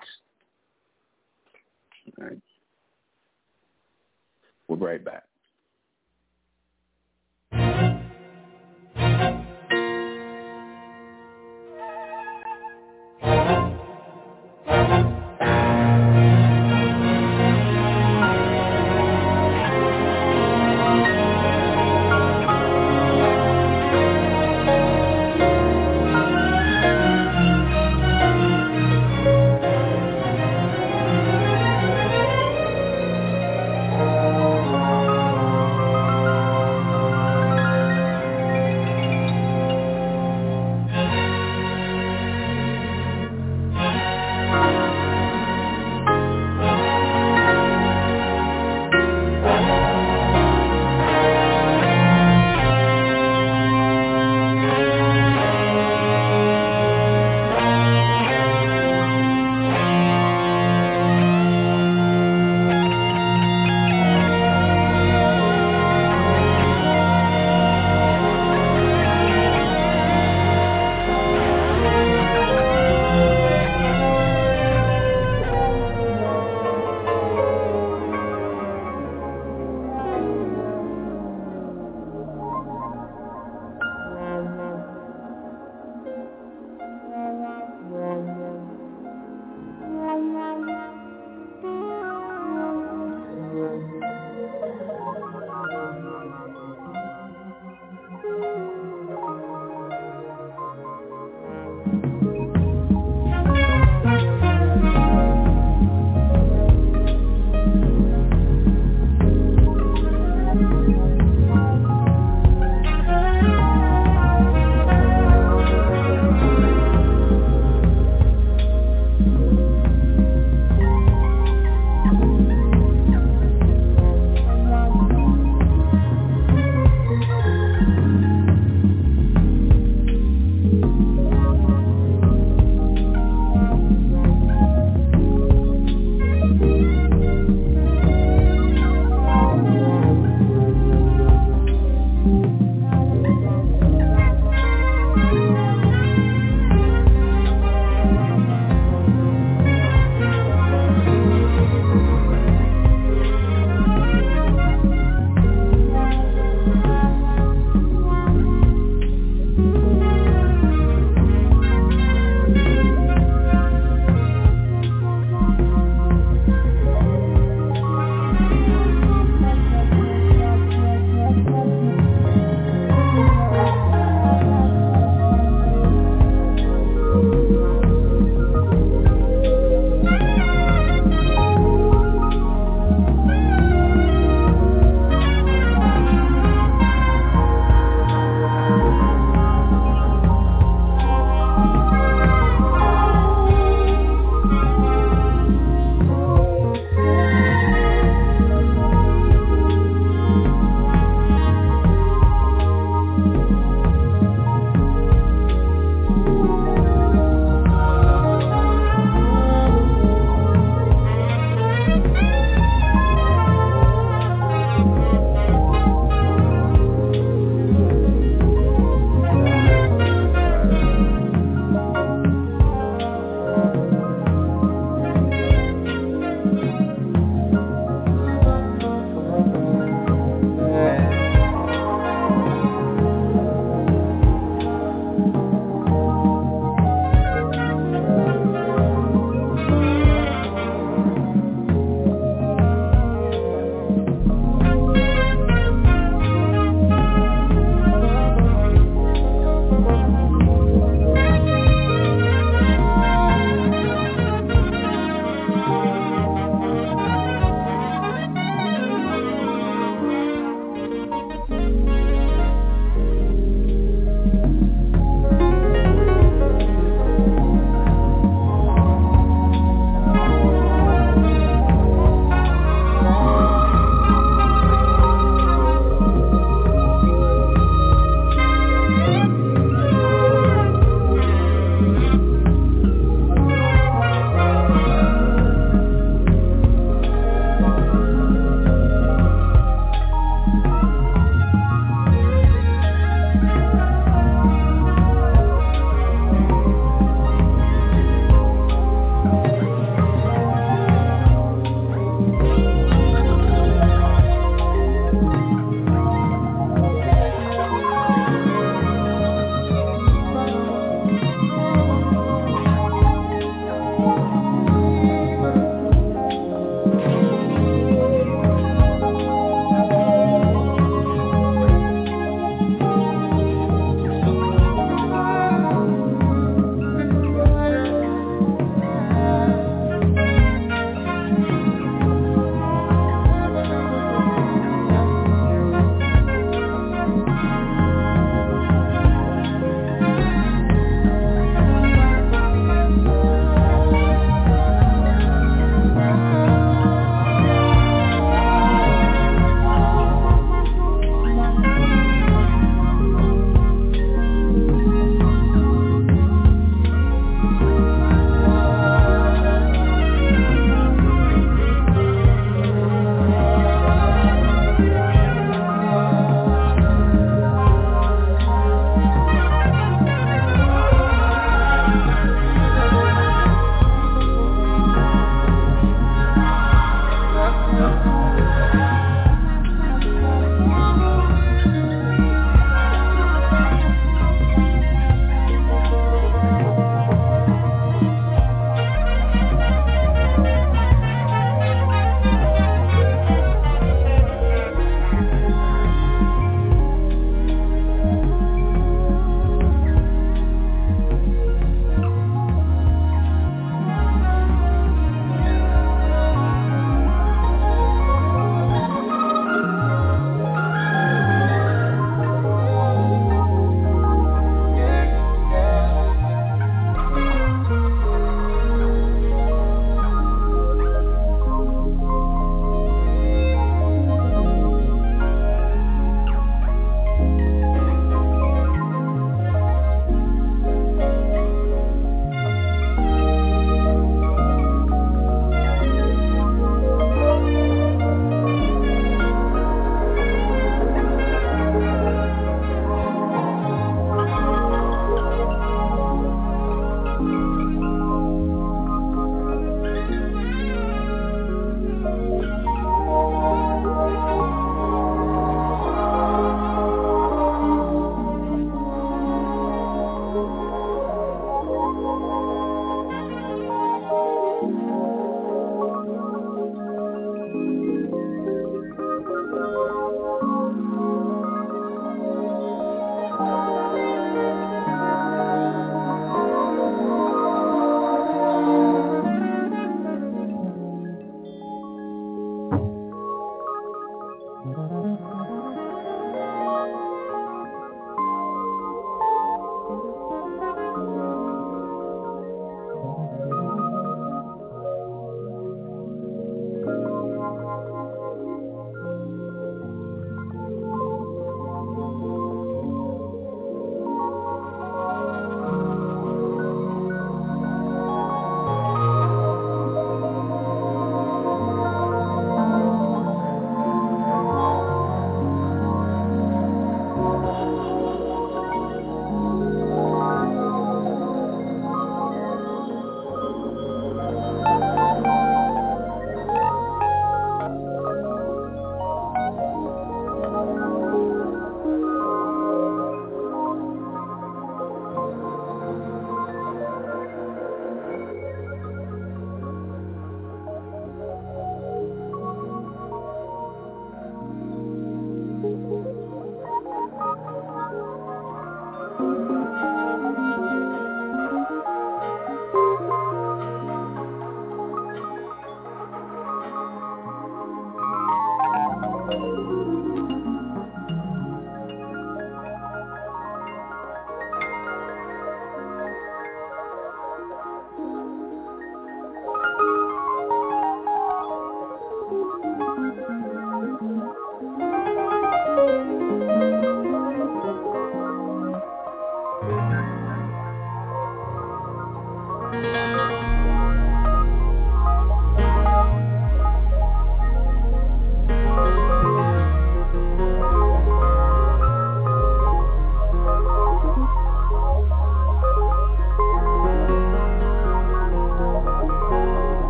All right. We'll be right back.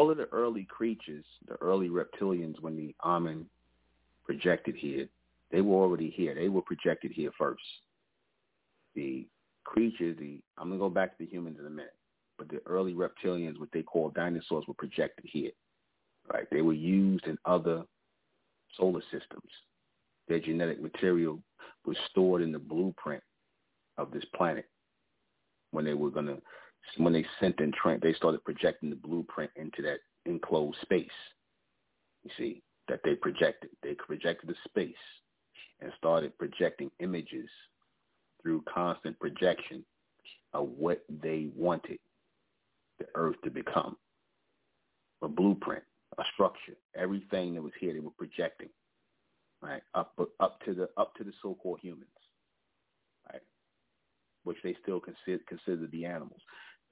All of the early creatures, the early reptilians, when the Amen projected here, they were already here. They were projected here first. The creatures, the I'm gonna go back to the humans in a minute, but the early reptilians, what they call dinosaurs, were projected here. Right? They were used in other solar systems. Their genetic material was stored in the blueprint of this planet when they were gonna when they sent in Trent, they started projecting the blueprint into that enclosed space. You see that they projected. They projected the space and started projecting images through constant projection of what they wanted the earth to become. A blueprint, a structure, everything that was here they were projecting. Right? Up up to the up to the so called humans. Right? Which they still consider consider the animals.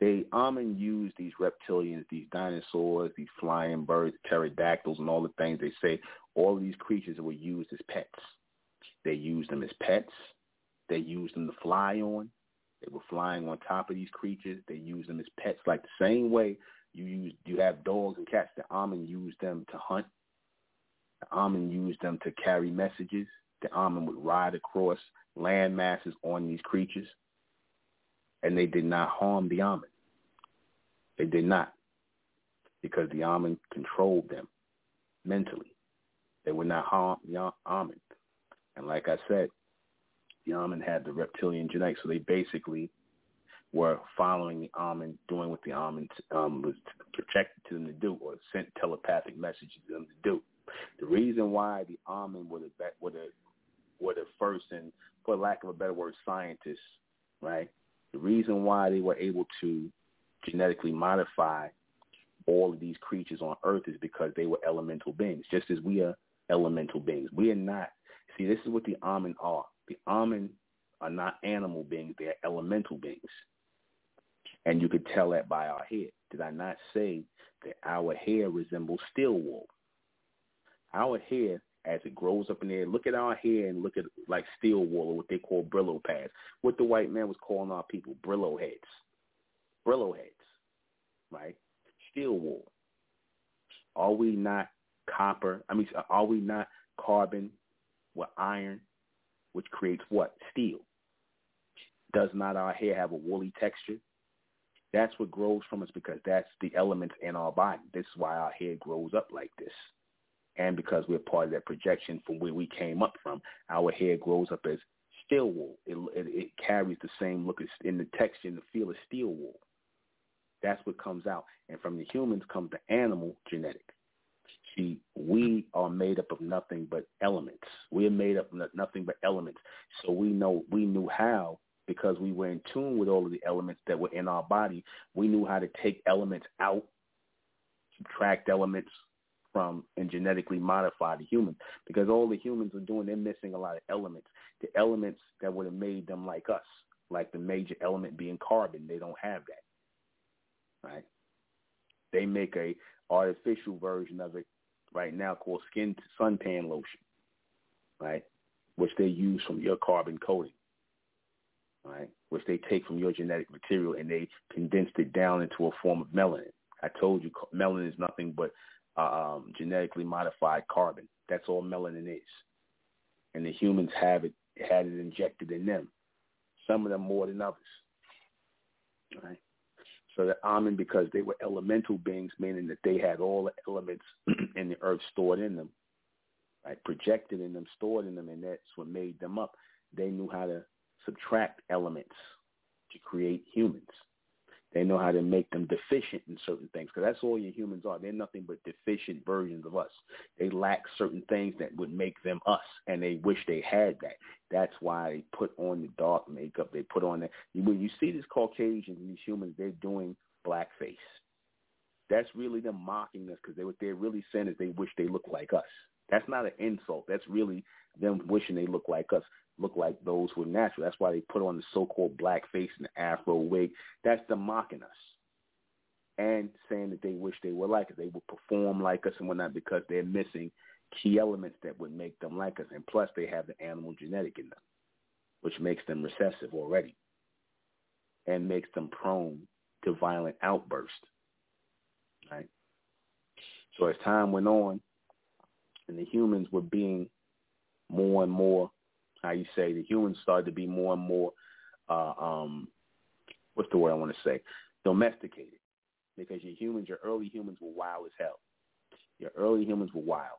They Amen use these reptilians, these dinosaurs, these flying birds, pterodactyls, and all the things they say. All of these creatures were used as pets. They used them as pets. They used them to fly on. They were flying on top of these creatures. They used them as pets, like the same way you use you have dogs and cats. The Amen used them to hunt. The Amen used them to carry messages. The Amen would ride across land masses on these creatures and they did not harm the Amen. They did not, because the Amen controlled them mentally. They would not harm the Amen. And like I said, the Amen had the reptilian genetics, so they basically were following the Amen, doing what the Amen um, was projected to them to do, or sent telepathic messages to them to do. The reason why the Amen were the were the were the first and, for lack of a better word, scientists, right? The reason why they were able to genetically modify all of these creatures on Earth is because they were elemental beings, just as we are elemental beings. We are not. See, this is what the Amen are. The Amen are not animal beings; they are elemental beings, and you could tell that by our hair. Did I not say that our hair resembles steel wool? Our hair as it grows up in there. Look at our hair and look at like steel wool or what they call Brillo pads. What the white man was calling our people, Brillo heads. Brillo heads, right? Steel wool. Are we not copper? I mean, are we not carbon with iron, which creates what? Steel. Does not our hair have a woolly texture? That's what grows from us because that's the elements in our body. This is why our hair grows up like this and because we're part of that projection from where we came up from, our hair grows up as steel wool. It, it, it carries the same look as, in the texture and the feel of steel wool. That's what comes out. And from the humans comes the animal genetic. See, we are made up of nothing but elements. We are made up of nothing but elements. So we know we knew how because we were in tune with all of the elements that were in our body. We knew how to take elements out, subtract elements, from and genetically modify the human because all the humans are doing, they're missing a lot of elements. The elements that would have made them like us, like the major element being carbon, they don't have that. Right? They make a artificial version of it right now called skin suntan lotion, right? Which they use from your carbon coating, right? Which they take from your genetic material and they condensed it down into a form of melanin. I told you melanin is nothing but um, genetically modified carbon. That's all melanin is. And the humans have it, had it injected in them. Some of them more than others. Right? So the Amen, because they were elemental beings, meaning that they had all the elements in the earth stored in them, right? projected in them, stored in them, and that's what made them up. They knew how to subtract elements to create humans. They know how to make them deficient in certain things because that's all your humans are. They're nothing but deficient versions of us. They lack certain things that would make them us, and they wish they had that. That's why they put on the dark makeup. They put on that. When you see these Caucasians and these humans, they're doing blackface. That's really them mocking us because they, what they're really saying is they wish they look like us. That's not an insult. That's really them wishing they look like us look like those who are natural. That's why they put on the so-called black face and the afro wig. That's them mocking us and saying that they wish they were like us. They would perform like us and whatnot because they're missing key elements that would make them like us. And plus, they have the animal genetic in them, which makes them recessive already and makes them prone to violent outbursts. Right? So as time went on, and the humans were being more and more, how you say, the humans started to be more and more, uh, um, what's the word I want to say, domesticated. Because your humans, your early humans were wild as hell. Your early humans were wild,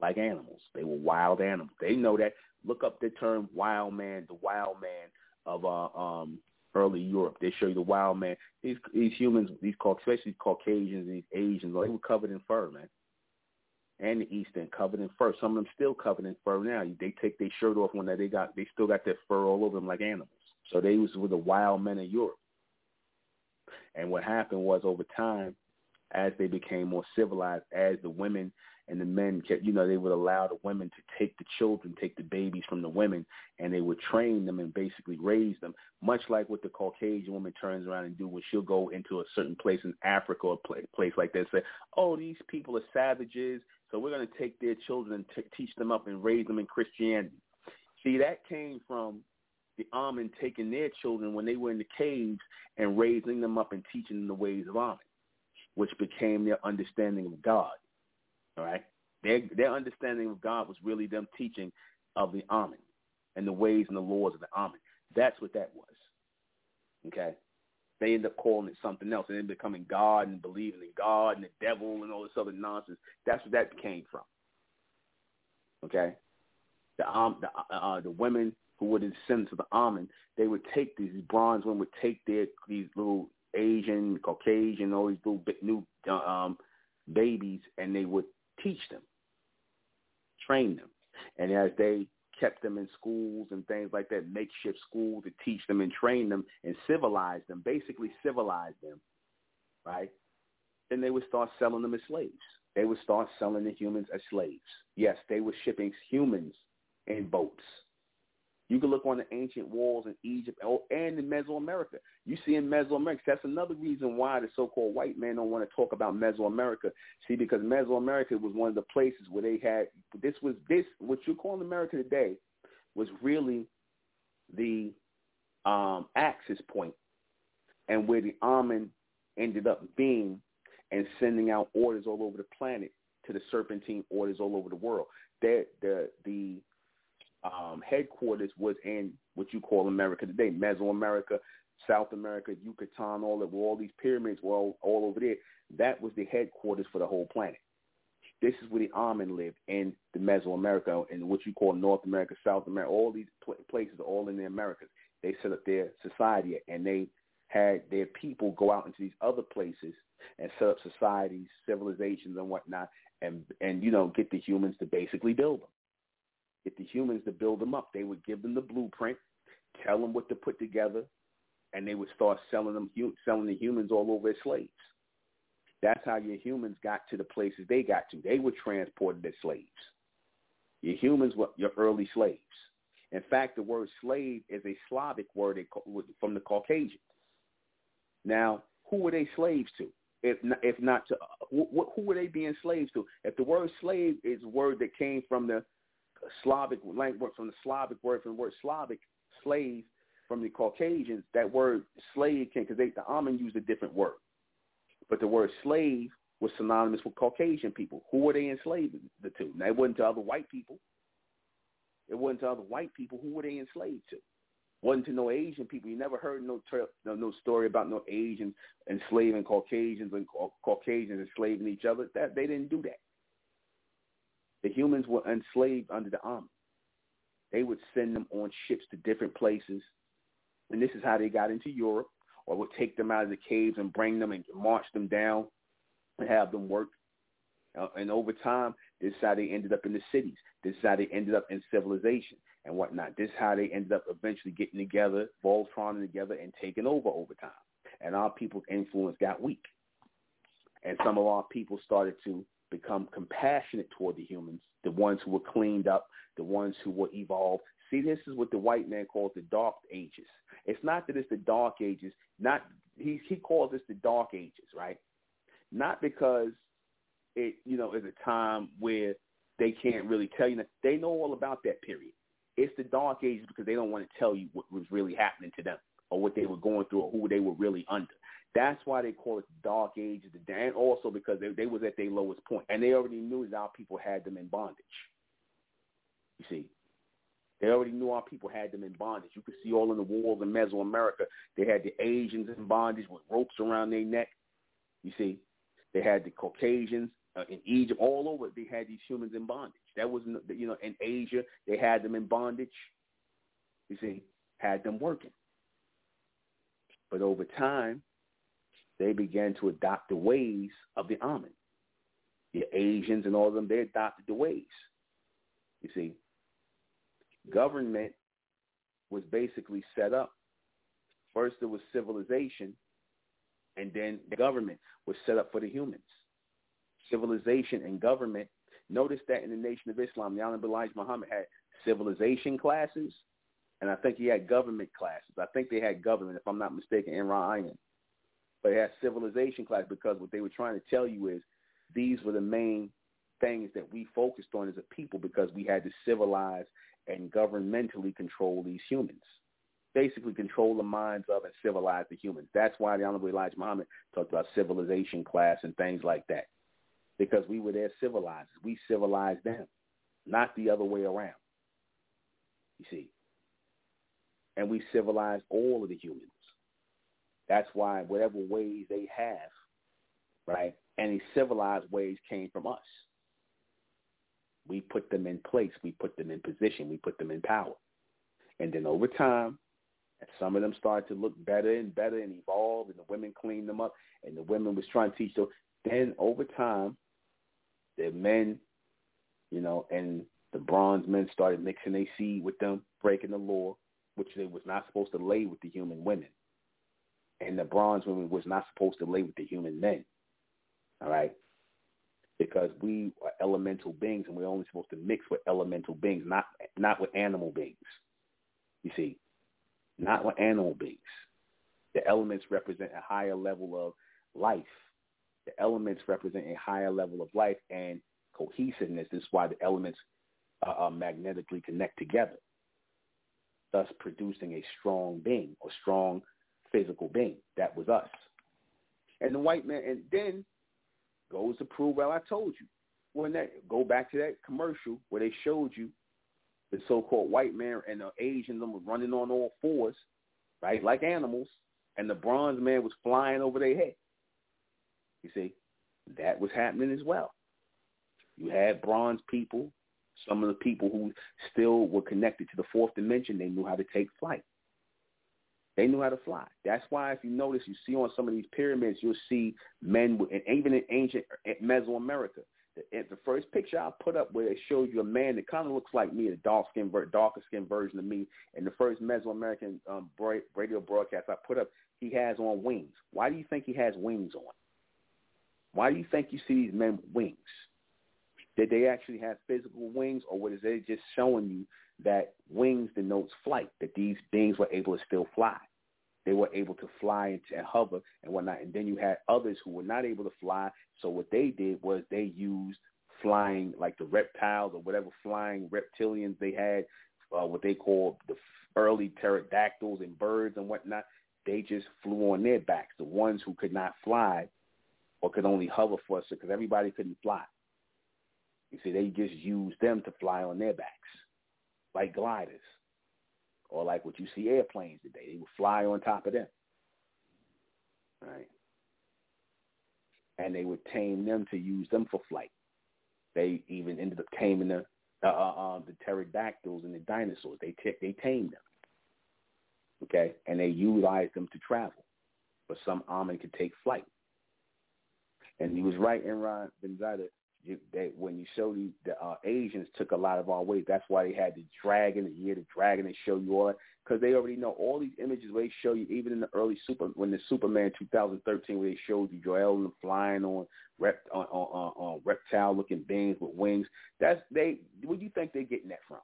like animals. They were wild animals. They know that. Look up the term wild man, the wild man of uh, um, early Europe. They show you the wild man. These these humans, these especially Caucasians, these Asians, they were covered in fur, man. And the Eastern covered in fur. Some of them still covered in fur now. They take their shirt off when they got they still got their fur all over them like animals. So they was with the wild men of Europe. And what happened was over time, as they became more civilized, as the women and the men kept, you know, they would allow the women to take the children, take the babies from the women, and they would train them and basically raise them, much like what the Caucasian woman turns around and do when she'll go into a certain place in Africa or a place like that and say, oh, these people are savages, so we're going to take their children and t- teach them up and raise them in Christianity. See, that came from the Amen taking their children when they were in the caves and raising them up and teaching them the ways of Amen, which became their understanding of God. All right? Their, their understanding of God was really them teaching of the Amen and the ways and the laws of the Amen. That's what that was. Okay? They end up calling it something else and then becoming God and believing in God and the devil and all this other nonsense. That's where that came from. Okay? The um, the uh, uh the women who were descendants of the Amen, they would take these bronze women would take their these little Asian, Caucasian, all these little new uh, um, babies, and they would teach them, train them. And as they kept them in schools and things like that, makeshift schools to teach them and train them and civilize them, basically civilize them, right? Then they would start selling them as slaves. They would start selling the humans as slaves. Yes, they were shipping humans in boats you can look on the ancient walls in Egypt and in Mesoamerica. You see in Mesoamerica, that's another reason why the so-called white man don't want to talk about Mesoamerica. See, because Mesoamerica was one of the places where they had this was this what you call America today was really the um, axis point and where the Amen ended up being and sending out orders all over the planet to the serpentine orders all over the world. That the the um, headquarters was in what you call America today, Mesoamerica, South America, Yucatan, all of all these pyramids were all, all over there. That was the headquarters for the whole planet. This is where the Amen lived in the Mesoamerica and what you call North America, South America. All these pl- places are all in the Americas. They set up their society and they had their people go out into these other places and set up societies, civilizations, and whatnot, and and you know get the humans to basically build them get the humans to build them up. They would give them the blueprint, tell them what to put together, and they would start selling them, selling the humans all over as slaves. That's how your humans got to the places they got to. They were transported as slaves. Your humans were your early slaves. In fact, the word slave is a Slavic word from the Caucasians. Now, who were they slaves to? If not, if not to, uh, who, who were they being slaves to? If the word slave is a word that came from the Slavic language from the Slavic word from the word Slavic slave from the Caucasians. That word slave came because they the Amen used a different word, but the word slave was synonymous with Caucasian people. Who were they enslaved the two? Now, it wasn't to other white people. It wasn't to other white people. Who were they enslaved to? Wasn't to no Asian people. You never heard no no, no story about no Asians enslaving Caucasians and Caucasians enslaving each other. That they didn't do that. The humans were enslaved under the Amen. They would send them on ships to different places. And this is how they got into Europe or would take them out of the caves and bring them and march them down and have them work. Uh, and over time, this is how they ended up in the cities. This is how they ended up in civilization and whatnot. This is how they ended up eventually getting together, Voltroning together, and taking over over time. And our people's influence got weak. And some of our people started to become compassionate toward the humans, the ones who were cleaned up, the ones who were evolved. See, this is what the white man calls the dark ages. It's not that it's the dark ages. Not he he calls this the dark ages, right? Not because it you know is a time where they can't really tell you. That. They know all about that period. It's the dark ages because they don't want to tell you what was really happening to them or what they were going through or who they were really under. That's why they call it the Dark Age, the and also because they they was at their lowest point, and they already knew that our people had them in bondage. You see, they already knew our people had them in bondage. You could see all in the walls in Mesoamerica. They had the Asians in bondage with ropes around their neck. You see, they had the Caucasians uh, in Egypt, all over. They had these humans in bondage. That was, you know, in Asia, they had them in bondage. You see, had them working. But over time, they began to adopt the ways of the Amen. The Asians and all of them, they adopted the ways. You see, government was basically set up. First, there was civilization, and then the government was set up for the humans. Civilization and government. Notice that in the Nation of Islam, the Honorable Elijah Muhammad had civilization classes, and I think he had government classes. I think they had government, if I'm not mistaken, in Ryan. But it has civilization class because what they were trying to tell you is these were the main things that we focused on as a people because we had to civilize and governmentally control these humans. Basically control the minds of and civilize the humans. That's why the Honorable Elijah Muhammad talked about civilization class and things like that. Because we were their civilizers. We civilized them, not the other way around. You see. And we civilized all of the humans. That's why whatever ways they have, right, any civilized ways came from us. We put them in place. We put them in position. We put them in power. And then over time, as some of them started to look better and better and evolve, and the women cleaned them up, and the women was trying to teach them. Then over time, the men, you know, and the bronze men started mixing their seed with them, breaking the law, which they was not supposed to lay with the human women. And the bronze women was not supposed to lay with the human men. All right because we are elemental beings and we're only supposed to mix with elemental beings, not not with animal beings. You see, not with animal beings. The elements represent a higher level of life. The elements represent a higher level of life and cohesiveness. This is why the elements uh, magnetically connect together, thus producing a strong being or strong physical being. That was us. And the white man, and then goes to prove, well, I told you. When that go back to that commercial where they showed you the so-called white man and the Asian them were running on all fours, right, like animals, and the bronze man was flying over their head. You see, that was happening as well. You had bronze people, some of the people who still were connected to the fourth dimension, they knew how to take flight. They knew how to fly. That's why if you notice, you see on some of these pyramids, you'll see men, and even in ancient Mesoamerica, the, the first picture I put up where it shows you a man that kind of looks like me, a dark skin, darker skin version of me, and the first Mesoamerican um, radio broadcast I put up, he has on wings. Why do you think he has wings on? Why do you think you see these men with wings? Did they actually have physical wings, or was it just showing you that wings denotes flight, that these beings were able to still fly? They were able to fly and hover and whatnot. And then you had others who were not able to fly. So what they did was they used flying, like the reptiles or whatever flying reptilians they had, uh, what they call the early pterodactyls and birds and whatnot. They just flew on their backs. The ones who could not fly or could only hover for us because everybody couldn't fly. You see, they just used them to fly on their backs, like gliders or like what you see airplanes today. They would fly on top of them, right? And they would tame them to use them for flight. They even ended up taming the uh, uh, uh, the pterodactyls and the dinosaurs. They t- they tamed them, okay, and they utilized them to travel. But some Amen could take flight. And he was right, Enron Benzada they, when you show the, the uh, Asians took a lot of our ways. That's why they had the dragon, the year the dragon, they show you all that because they already know all these images. Where they show you even in the early super when the Superman 2013 where they showed you Jor-El and flying on rep on, on, on, on reptile looking beings with wings. That's they. Where do you think they're getting that from?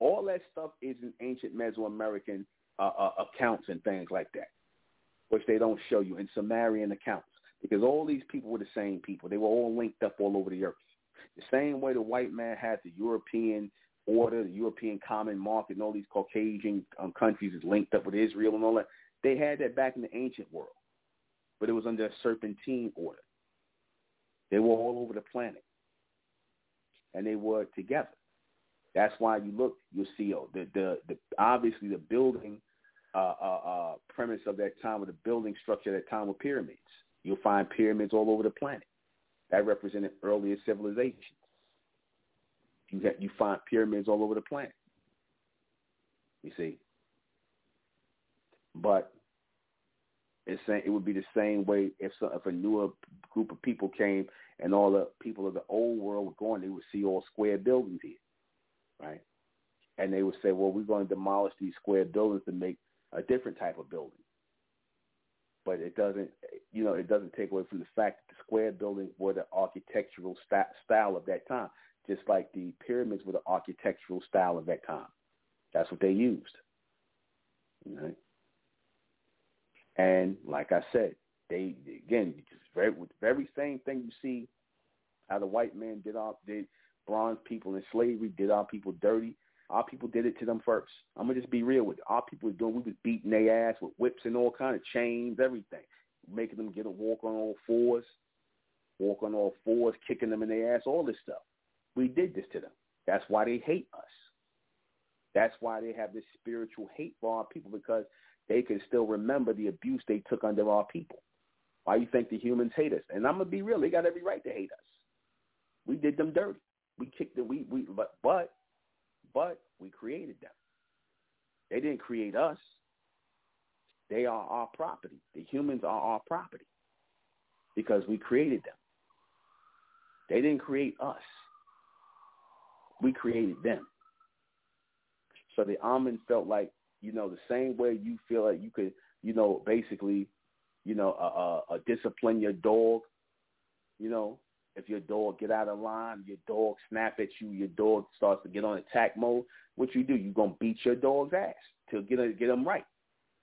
All that stuff is in ancient Mesoamerican uh, uh, accounts and things like that, which they don't show you in Sumerian accounts because all these people were the same people. They were all linked up all over the earth. The same way the white man had the European order, the European common market, and all these Caucasian um, countries is linked up with Israel and all that. They had that back in the ancient world. but it was under a serpentine order. They were all over the planet, and they were together. That's why you look, you'll see oh, the, the, the obviously the building uh, uh, uh, premise of that time, or the building structure at that time were pyramids. You'll find pyramids all over the planet. That represented earlier civilizations. You get, you find pyramids all over the planet. You see, but it's saying it would be the same way if so, if a newer group of people came and all the people of the old world were going, they would see all square buildings here, right? And they would say, well, we're going to demolish these square buildings to make a different type of building. But it doesn't, you know, it doesn't take away from the fact that the square buildings were the architectural st- style of that time, just like the pyramids were the architectural style of that time. That's what they used. And like I said, they again very very same thing you see how the white man did our did bronze people in slavery did our people dirty. Our people did it to them first. I'm gonna just be real with you. Our people were doing we was beating their ass with whips and all kind of chains, everything, making them get a walk on all fours, walk on all fours, kicking them in their ass, all this stuff. We did this to them. That's why they hate us. That's why they have this spiritual hate for our people because they can still remember the abuse they took under our people. Why you think the humans hate us? And I'm gonna be real, they got every right to hate us. We did them dirty. We kicked them. We we but but but we created them. They didn't create us. They are our property. The humans are our property because we created them. They didn't create us. We created them. So the Amen felt like you know, the same way you feel like you could, you know, basically, you know, uh, uh, uh, discipline your dog. You know, if your dog get out of line, your dog snap at you, your dog starts to get on attack mode. What you do? You gonna beat your dog's ass to get get them right.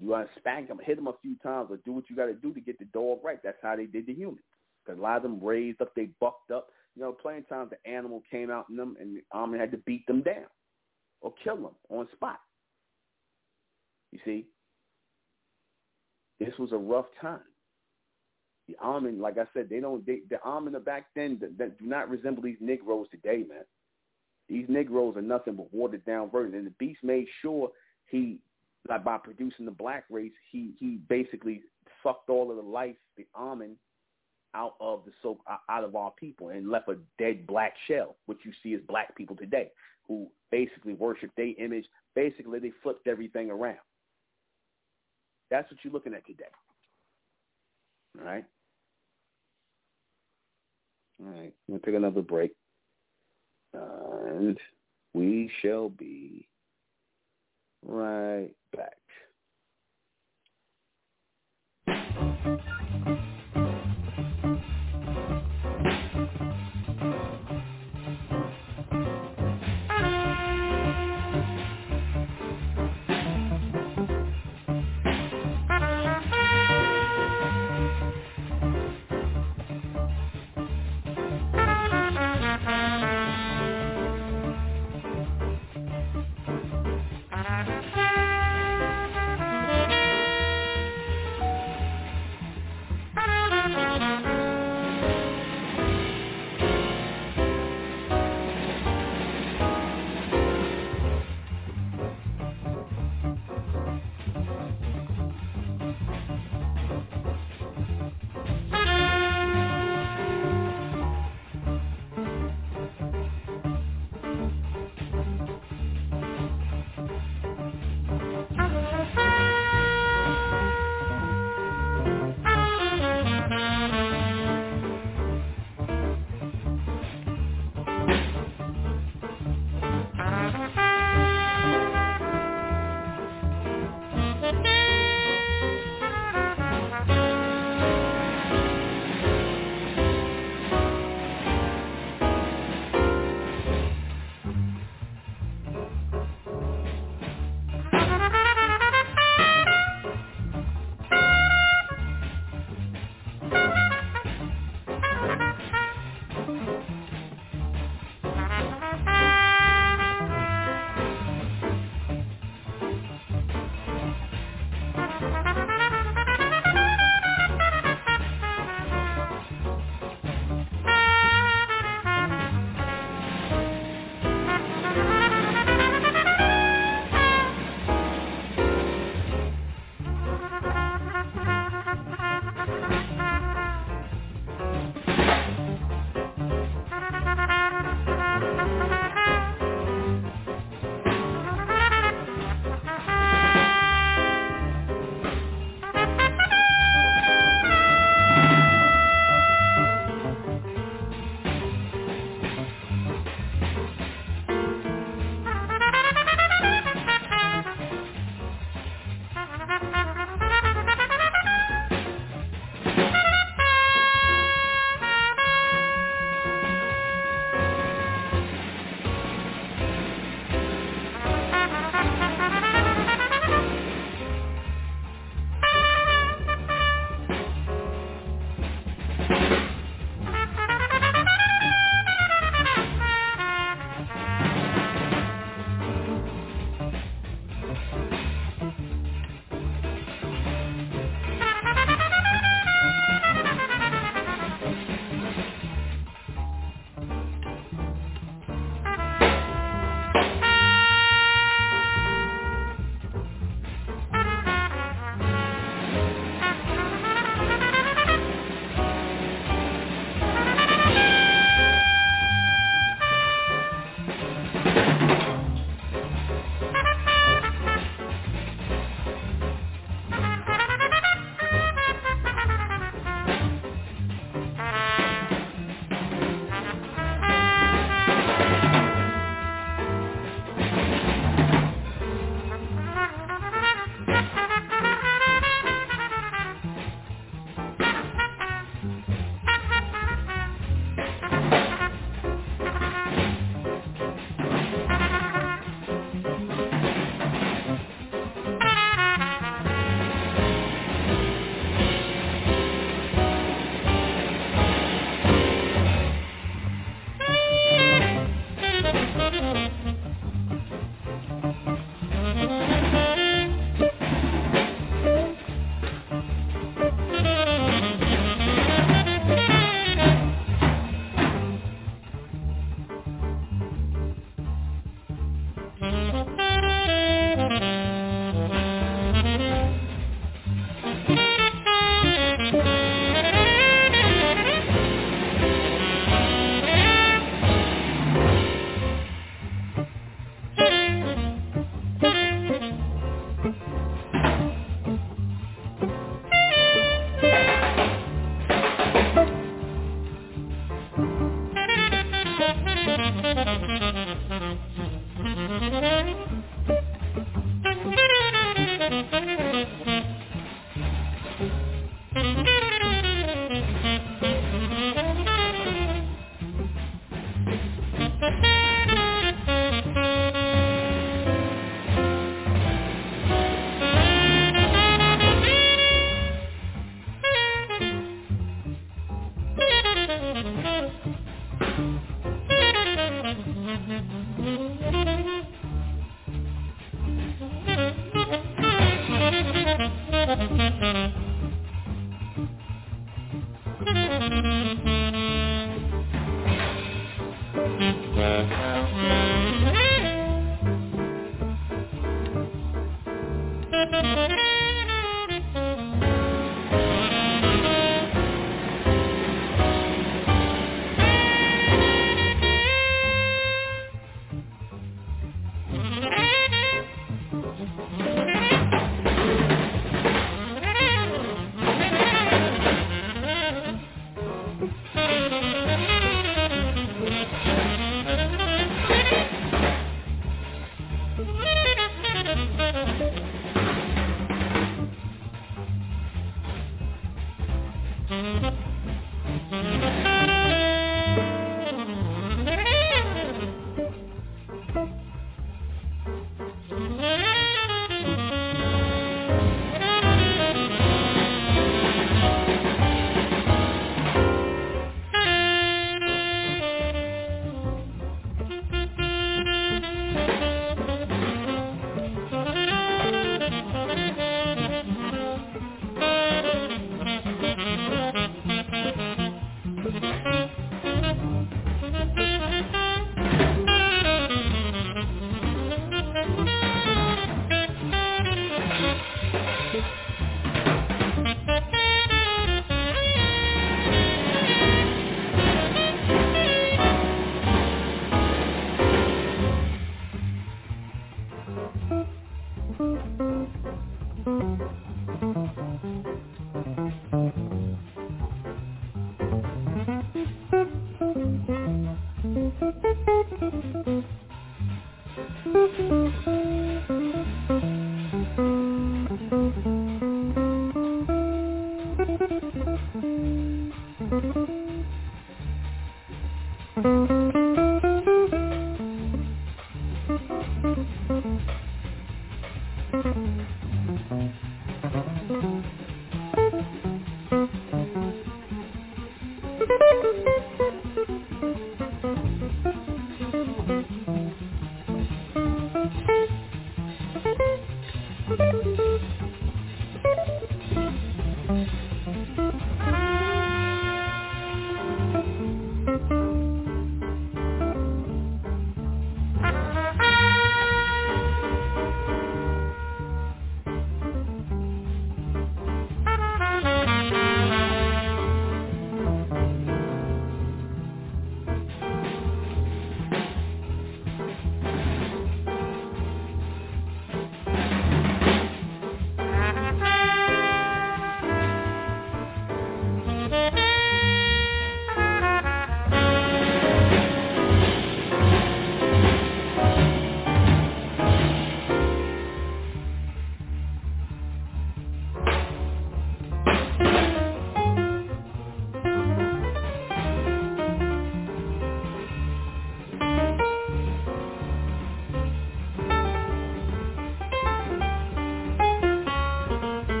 You gotta spank them, hit them a few times, or do what you got to do to get the dog right. That's how they did the humans. Because a lot of them raised up, they bucked up. You know, plenty of times the animal came out in them, and the army had to beat them down or kill them on spot. You see, this was a rough time. The Amen, like I said, they don't. They, the Amen back then that, that do not resemble these Negroes today, man. These Negroes are nothing but watered down versions. And the Beast made sure he, like by producing the black race, he he basically sucked all of the life, the Amen, out of the so out of our people and left a dead black shell, which you see as black people today, who basically worship their image. Basically, they flipped everything around. That's what you're looking at today. All right? All right. To take another break. And we shall be right back.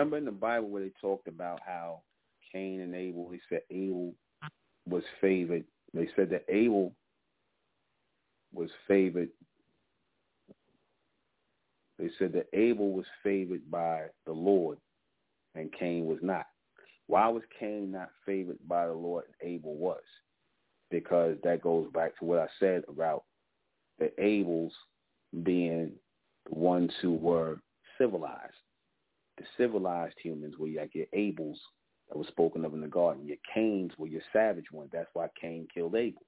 Remember in the Bible where they talked about how Cain and Abel, they said Abel was favored. They said that Abel was favored. They said that Abel was favored by the Lord and Cain was not. Why was Cain not favored by the Lord and Abel was? Because that goes back to what I said about the Abels being the ones who were civilized the civilized humans were like your Abels that was spoken of in the garden. Your Cains were your savage ones. That's why Cain killed Abel.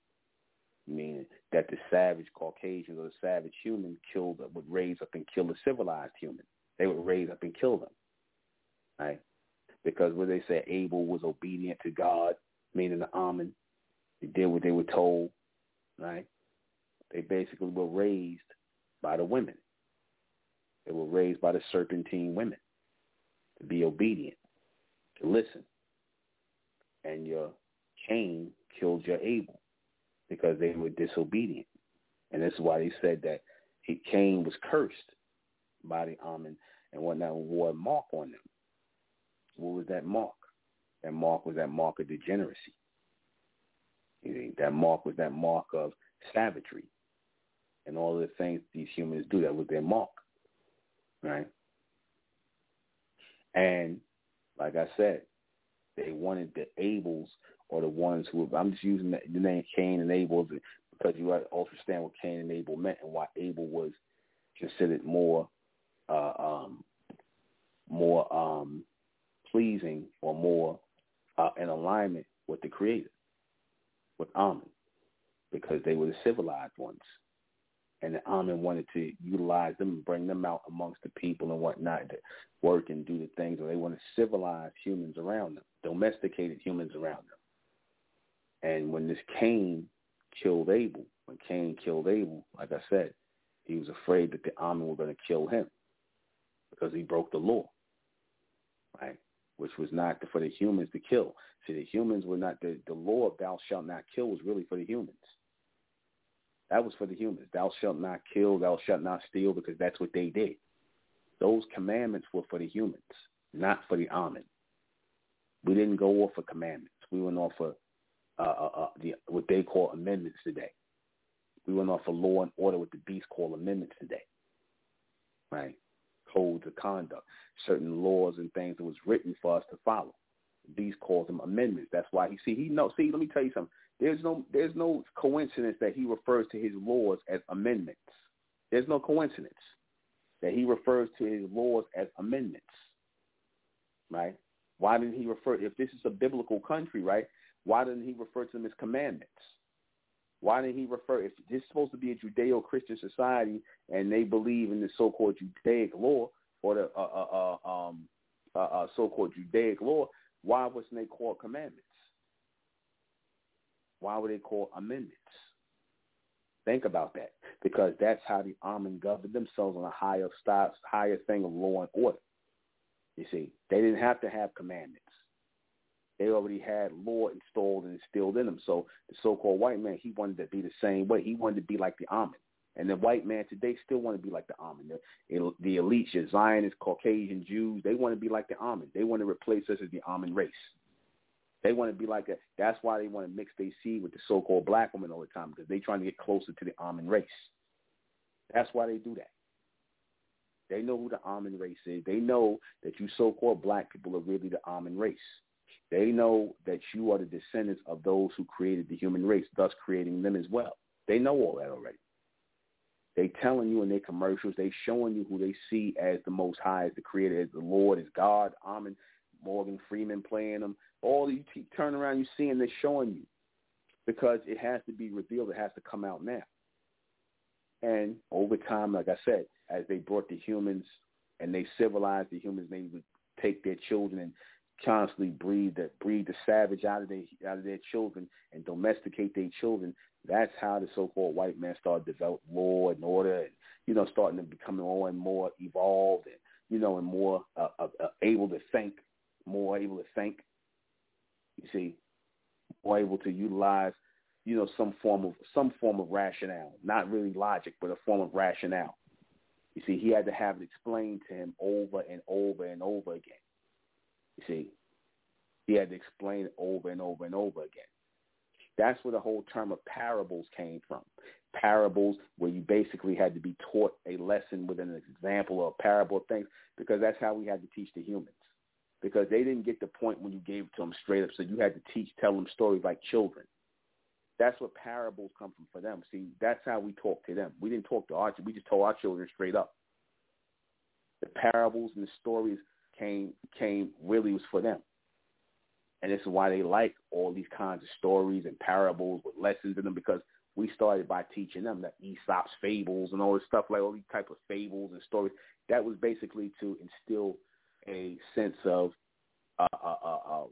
Meaning that the savage Caucasians or the savage human killed would raise up and kill the civilized human. They would raise up and kill them. Right? Because when they say Abel was obedient to God, meaning the Amen, they did what they were told, right? They basically were raised by the women. They were raised by the serpentine women to be obedient, to listen. And your Cain killed your Abel because they were disobedient. And that's why they said that he, Cain was cursed by the Amen and whatnot and wore a mark on them. What was that mark? That mark was that mark of degeneracy. That mark was that mark of savagery and all the things these humans do. That was their mark, right? And like I said, they wanted the Abels or the ones who, I'm just using the, name Cain and Abel because you understand what Cain and Abel meant and why Abel was considered more, uh, um, more um, pleasing or more uh, in alignment with the Creator, with Amen, because they were the civilized ones and the Amen wanted to utilize them and bring them out amongst the people and whatnot to work and do the things, or they want to civilize humans around them, domesticated humans around them. And when this Cain killed Abel, when Cain killed Abel, like I said, he was afraid that the Amen were going to kill him because he broke the law, right? Which was not for the humans to kill. See, the humans were not, the, the law of thou shalt not kill was really for the humans that was for the humans. Thou shalt not kill, thou shalt not steal, because that's what they did. Those commandments were for the humans, not for the Amen. We didn't go off of commandments. We went off of uh, uh, uh, the, what they call amendments today. We went off of law and order, what the beast call amendments today. Right? Codes of conduct, certain laws and things that was written for us to follow. The beast calls them amendments. That's why he see he knows. See, let me tell you something. There's no there's no coincidence that he refers to his laws as amendments. There's no coincidence that he refers to his laws as amendments. Right? Why didn't he refer if this is a biblical country, right? Why didn't he refer to them as commandments? Why didn't he refer if this is supposed to be a Judeo-Christian society and they believe in the so-called Judaic law or the uh, uh, uh, um, uh, uh, so-called Judaic law? Why wasn't they called commandments? Why were they called amendments? Think about that, because that's how the Amen governed themselves on a higher style, higher thing of law and order. You see, they didn't have to have commandments. They already had law installed and instilled in them. So the so-called white man, he wanted to be the same way. He wanted to be like the Amen. And the white man today still want to be like the Amen. The, the elites, your Zionists, Caucasian Jews, they want to be like the Amen. They want to replace us as the Amen race. They want to be like a. That's why they want to mix their seed with the so-called black woman all the time because they're trying to get closer to the Amen race. That's why they do that. They know who the Amen race is. They know that you so-called black people are really the Amen race. They know that you are the descendants of those who created the human race, thus creating them as well. They know all that already. They telling you in their commercials, they showing you who they see as the most high, as the creator, as the Lord, as God. Amen. Morgan Freeman playing them. All you keep turning around, you seeing they're showing you because it has to be revealed. It has to come out now. And over time, like I said, as they brought the humans and they civilized the humans, they would take their children and constantly breed the breed the savage out of their out of their children and domesticate their children. That's how the so-called white man started develop law and order, and you know, starting to become more and more evolved, and you know, and more uh, uh, uh, able to think, more able to think. You see, more able to utilize, you know, some form of some form of rationale, not really logic, but a form of rationale. You see, he had to have it explained to him over and over and over again. You see, he had to explain it over and over and over again. That's where the whole term of parables came from. Parables where you basically had to be taught a lesson with an example or a parable of things because that's how we had to teach the humans. Because they didn't get the point when you gave it to them straight up, so you had to teach, tell them stories like children. That's where parables come from for them. See, that's how we talk to them. We didn't talk to our we just told our children straight up. The parables and the stories came came really was for them. And this is why they like all these kinds of stories and parables with lessons in them because we started by teaching them that Aesop's fables and all this stuff, like all these type of fables and stories. That was basically to instill a sense of uh, uh, uh, uh,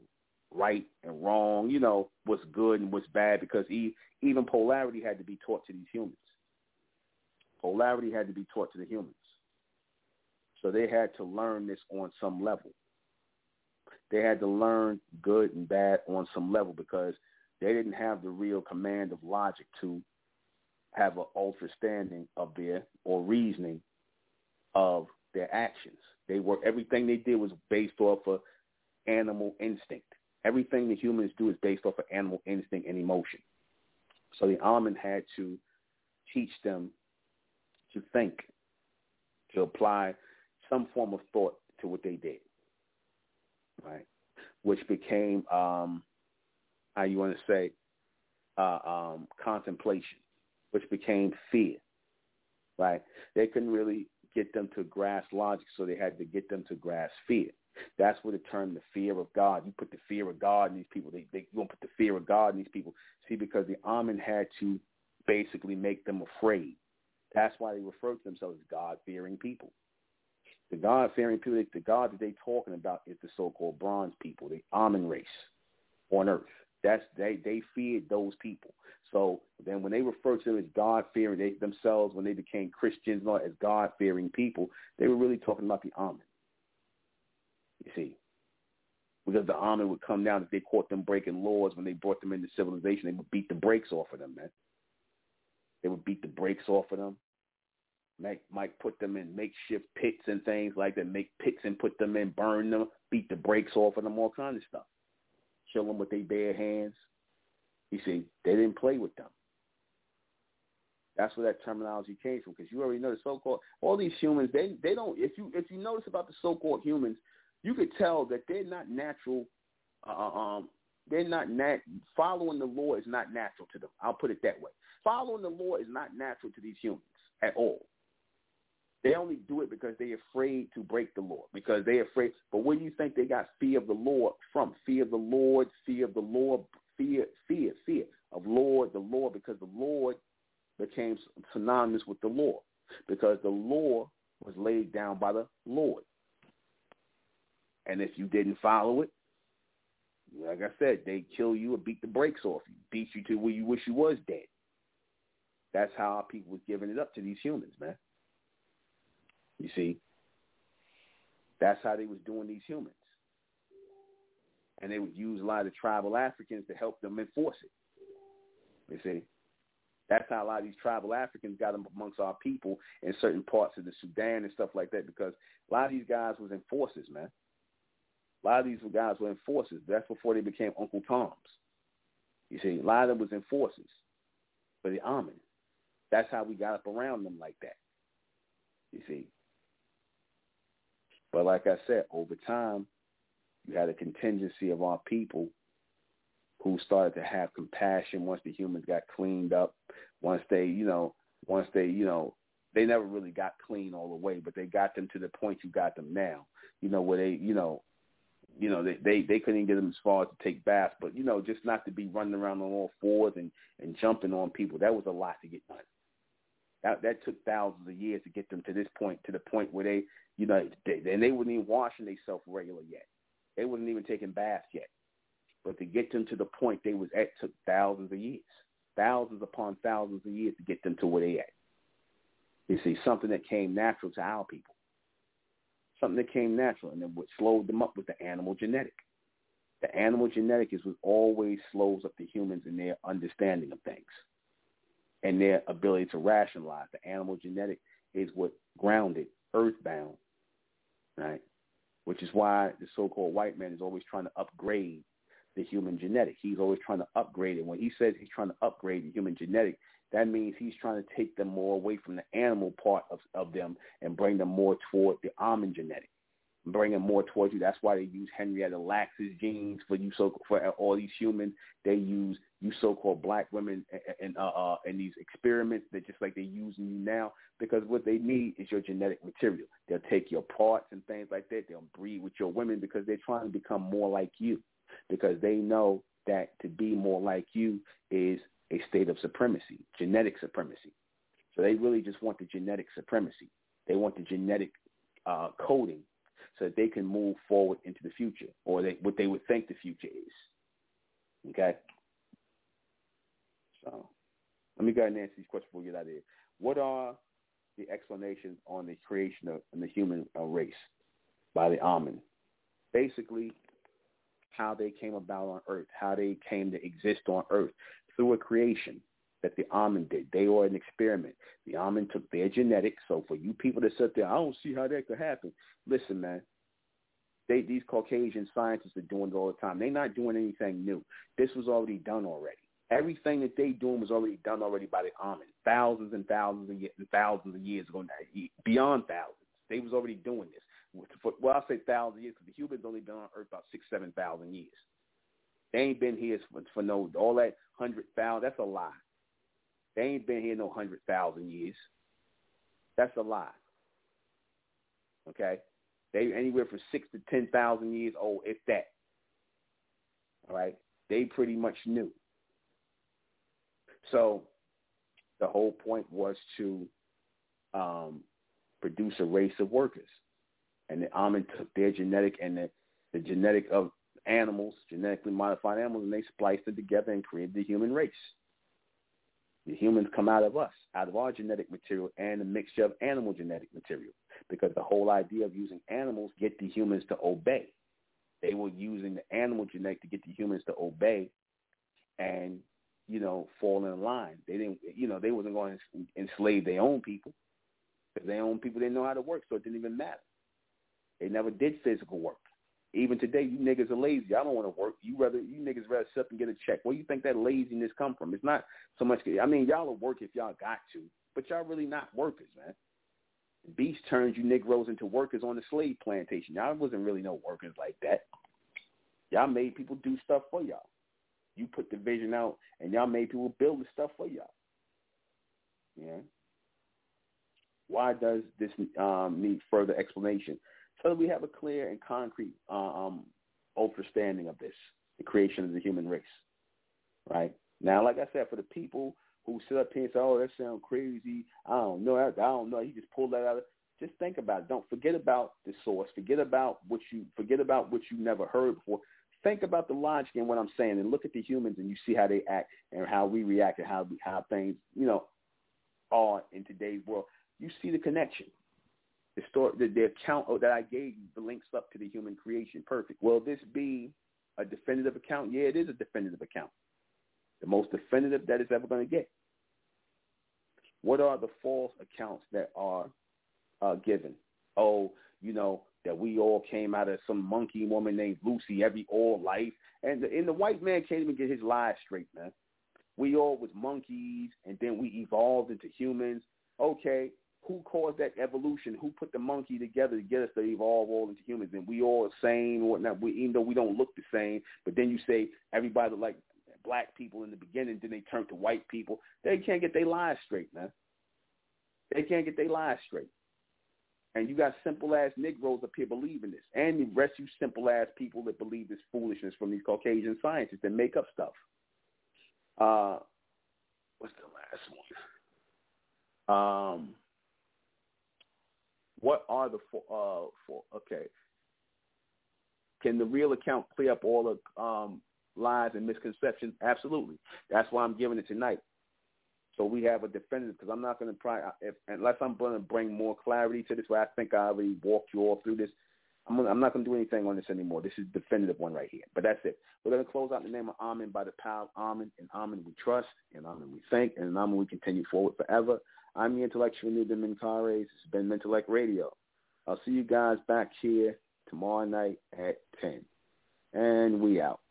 right and wrong, you know, what's good and what's bad, because he, even polarity had to be taught to these humans. Polarity had to be taught to the humans. So they had to learn this on some level. They had to learn good and bad on some level because they didn't have the real command of logic to have an understanding of their or reasoning of their actions. They were everything they did was based off of animal instinct. Everything the humans do is based off of animal instinct and emotion. So the Amen had to teach them to think, to apply some form of thought to what they did, right? Which became, um, how you want to say, uh, um, contemplation, which became fear, right? They couldn't really get them to grasp logic, so they had to get them to grasp fear. That's where the term the fear of God. You put the fear of God in these people. They, they don't put the fear of God in these people. See, because the Amen had to basically make them afraid. That's why they refer to themselves as God-fearing people. The God-fearing people, the God that they're talking about is the so-called bronze people, the Amen race on earth. That's they they feared those people. So then when they refer to them as God-fearing, they themselves, when they became Christians, not as God-fearing people, they were really talking about the Amen. You see, because the Amen would come down if they caught them breaking laws when they brought them into civilization, they would beat the brakes off of them, man. They would beat the brakes off of them might might put them in makeshift pits and things like that. Make pits and put them in, burn them, beat the brakes off of them, all kinds of stuff. Kill them with their bare hands. He said they didn't play with them. That's where that terminology came from, because you already know the so-called all these humans. They they don't. If you if you notice about the so-called humans, you could tell that they're not natural. Uh, um, they're not nat- following the law is not natural to them. I'll put it that way. Following the law is not natural to these humans at all. They only do it because they're afraid to break the law, because they're afraid. But where do you think they got fear of the Lord from? Fear of the Lord, fear of the Lord, fear, fear, fear of Lord, the Lord, because the Lord became synonymous with the law, because the law was laid down by the Lord. And if you didn't follow it, like I said, they kill you or beat the brakes off you, beat you to where you wish you was dead. That's how people was giving it up to these humans, man. You see, that's how they was doing these humans. and they would use a lot of tribal Africans to help them enforce it. You see, that's how a lot of these tribal Africans got amongst our people in certain parts of the Sudan and stuff like that because a lot of these guys was enforcers, man. A lot of these guys were enforcers. That's before they became Uncle Toms. You see, a lot of them was enforcers for the Amen. That's how we got up around them like that. You see. But like I said, over time, you had a contingency of our people who started to have compassion once the humans got cleaned up, once they, you know, once they, you know, they never really got clean all the way, but they got them to the point you got them now. You know, where they, you know, you know, they, they, they couldn't get them as far as to take baths, but you know, just not to be running around on all fours and, and jumping on people. That was a lot to get done. That that took thousands of years to get them to this point, to the point where they, you know, they, and they wouldn't even washing themselves regular yet. They wasn't even taking baths yet. But to get them to the point they was at took thousands of years, thousands upon thousands of years to get them to where they at. You see, something that came natural to our people, something that came natural, and then what slowed them up was the animal genetic. The animal genetic is what always slows up the humans in their understanding of things and their ability to rationalize. The animal genetic is what grounded, earthbound, right? Which is why the so-called white man is always trying to upgrade the human genetic. He's always trying to upgrade it. When he says he's trying to upgrade the human genetic, that means he's trying to take them more away from the animal part of, of them and bring them more toward the Amen genetic, bring them more towards you. That's why they use Henrietta Lacks's genes for you so for all these humans. They use you so-called black women and uh, uh, in these experiments that just like they're using you now because what they need is your genetic material. They'll take your parts and things like that. They'll breed with your women because they're trying to become more like you because they know that to be more like you is a state of supremacy, genetic supremacy. So they really just want the genetic supremacy. They want the genetic uh, coding so that they can move forward into the future or they, what they would think the future is. Okay? So let me go ahead and answer these questions before we get out of here. What are the explanations on the creation of the human uh, race by the Amen? Basically, how they came about on earth, how they came to exist on earth through a creation that the Amen did. They were an experiment. The Amen took their genetics. So for you people that sit there, I don't see how that could happen. Listen, man. They, these Caucasian scientists are doing it all the time. They're not doing anything new. This was already done already. Everything that they doing was already done already by the Amen. Thousands and thousands and, and thousands of years ago, now, beyond thousands. They was already doing this for, well, I'll say thousand years because the humans only been on Earth about six, seven thousand years. They ain't been here for, for no all that hundred thousand. That's a lie. They ain't been here no hundred thousand years. That's a lie. Okay, they anywhere from six to ten thousand years old, if that. All right, they pretty much knew. So the whole point was to um, produce a race of workers and the Amen took their genetic and the, the genetic of animals, genetically modified animals, and they spliced it together and created the human race. The humans come out of us, out of our genetic material and a mixture of animal genetic material, because the whole idea of using animals get the humans to obey. They were using the animal genetic to get the humans to obey and, you know, fall in line. They didn't, you know, they wasn't going to enslave their own people because their own people didn't know how to work, so it didn't even matter. They never did physical work. Even today, you niggas are lazy. I don't want to work. You rather you niggas rather sit up and get a check. Where you think that laziness come from? It's not so much. I mean, y'all will work if y'all got to, but y'all really not workers, man. Beast turns you Negroes into workers on the slave plantation. Y'all wasn't really no workers like that. Y'all made people do stuff for y'all. You put the vision out, and y'all made people build the stuff for y'all. Yeah. Why does this um, need further explanation? so that we have a clear and concrete uh, um, understanding of this, the creation of the human race, right? Now, like I said, for the people who sit up here and say, "Oh, that sounds crazy," I don't know, I don't know. He just pulled that out. Of, just think about it. Don't forget about the source. Forget about what you forget about what you never heard before. Think about the logic in what I'm saying, and look at the humans, and you see how they act and how we react and how how things, you know, are in today's world. You see the connection the story, the, the account that I gave you, links up to the human creation. Perfect. Will this be a definitive account? Yeah, it is a definitive account. The most definitive that it's ever going to get. What are the false accounts that are uh, given? Oh, you know, that we all came out of some monkey woman named Lucy every all life. And the, and the white man can't even get his lies straight, man. We all was monkeys, and then we evolved into humans. Okay, who caused that evolution? Who put the monkey together to get us to evolve all into humans? And we all the same, whatnot. We, even though we don't look the same, but then you say everybody like black people in the beginning, then they turn to white people. They can't get their lies straight, man. They can't get their lies straight. And you got simple ass Negroes up here believing this. And the rest you simple ass people that believe this foolishness from these Caucasian scientists that make up stuff. Uh, what's the last one? Um, what are the four, uh, four? Okay. Can the real account clear up all the um, lies and misconceptions? Absolutely. That's why I'm giving it tonight. So we have a definitive because I'm not going to try if, unless I'm going to bring more clarity to this. Where I think I already walked you all through this. I'm, gonna, I'm not going to do anything on this anymore. This is definitive one right here. But that's it. We're going to close out the name of Amen by the power of Amen. And Amen we trust, and Amen we thank, and Amen we continue forward forever. I'm the intellectual Menkarayzz. This has been Mentellect Radio. I'll see you guys back here tomorrow night at 10. And we out.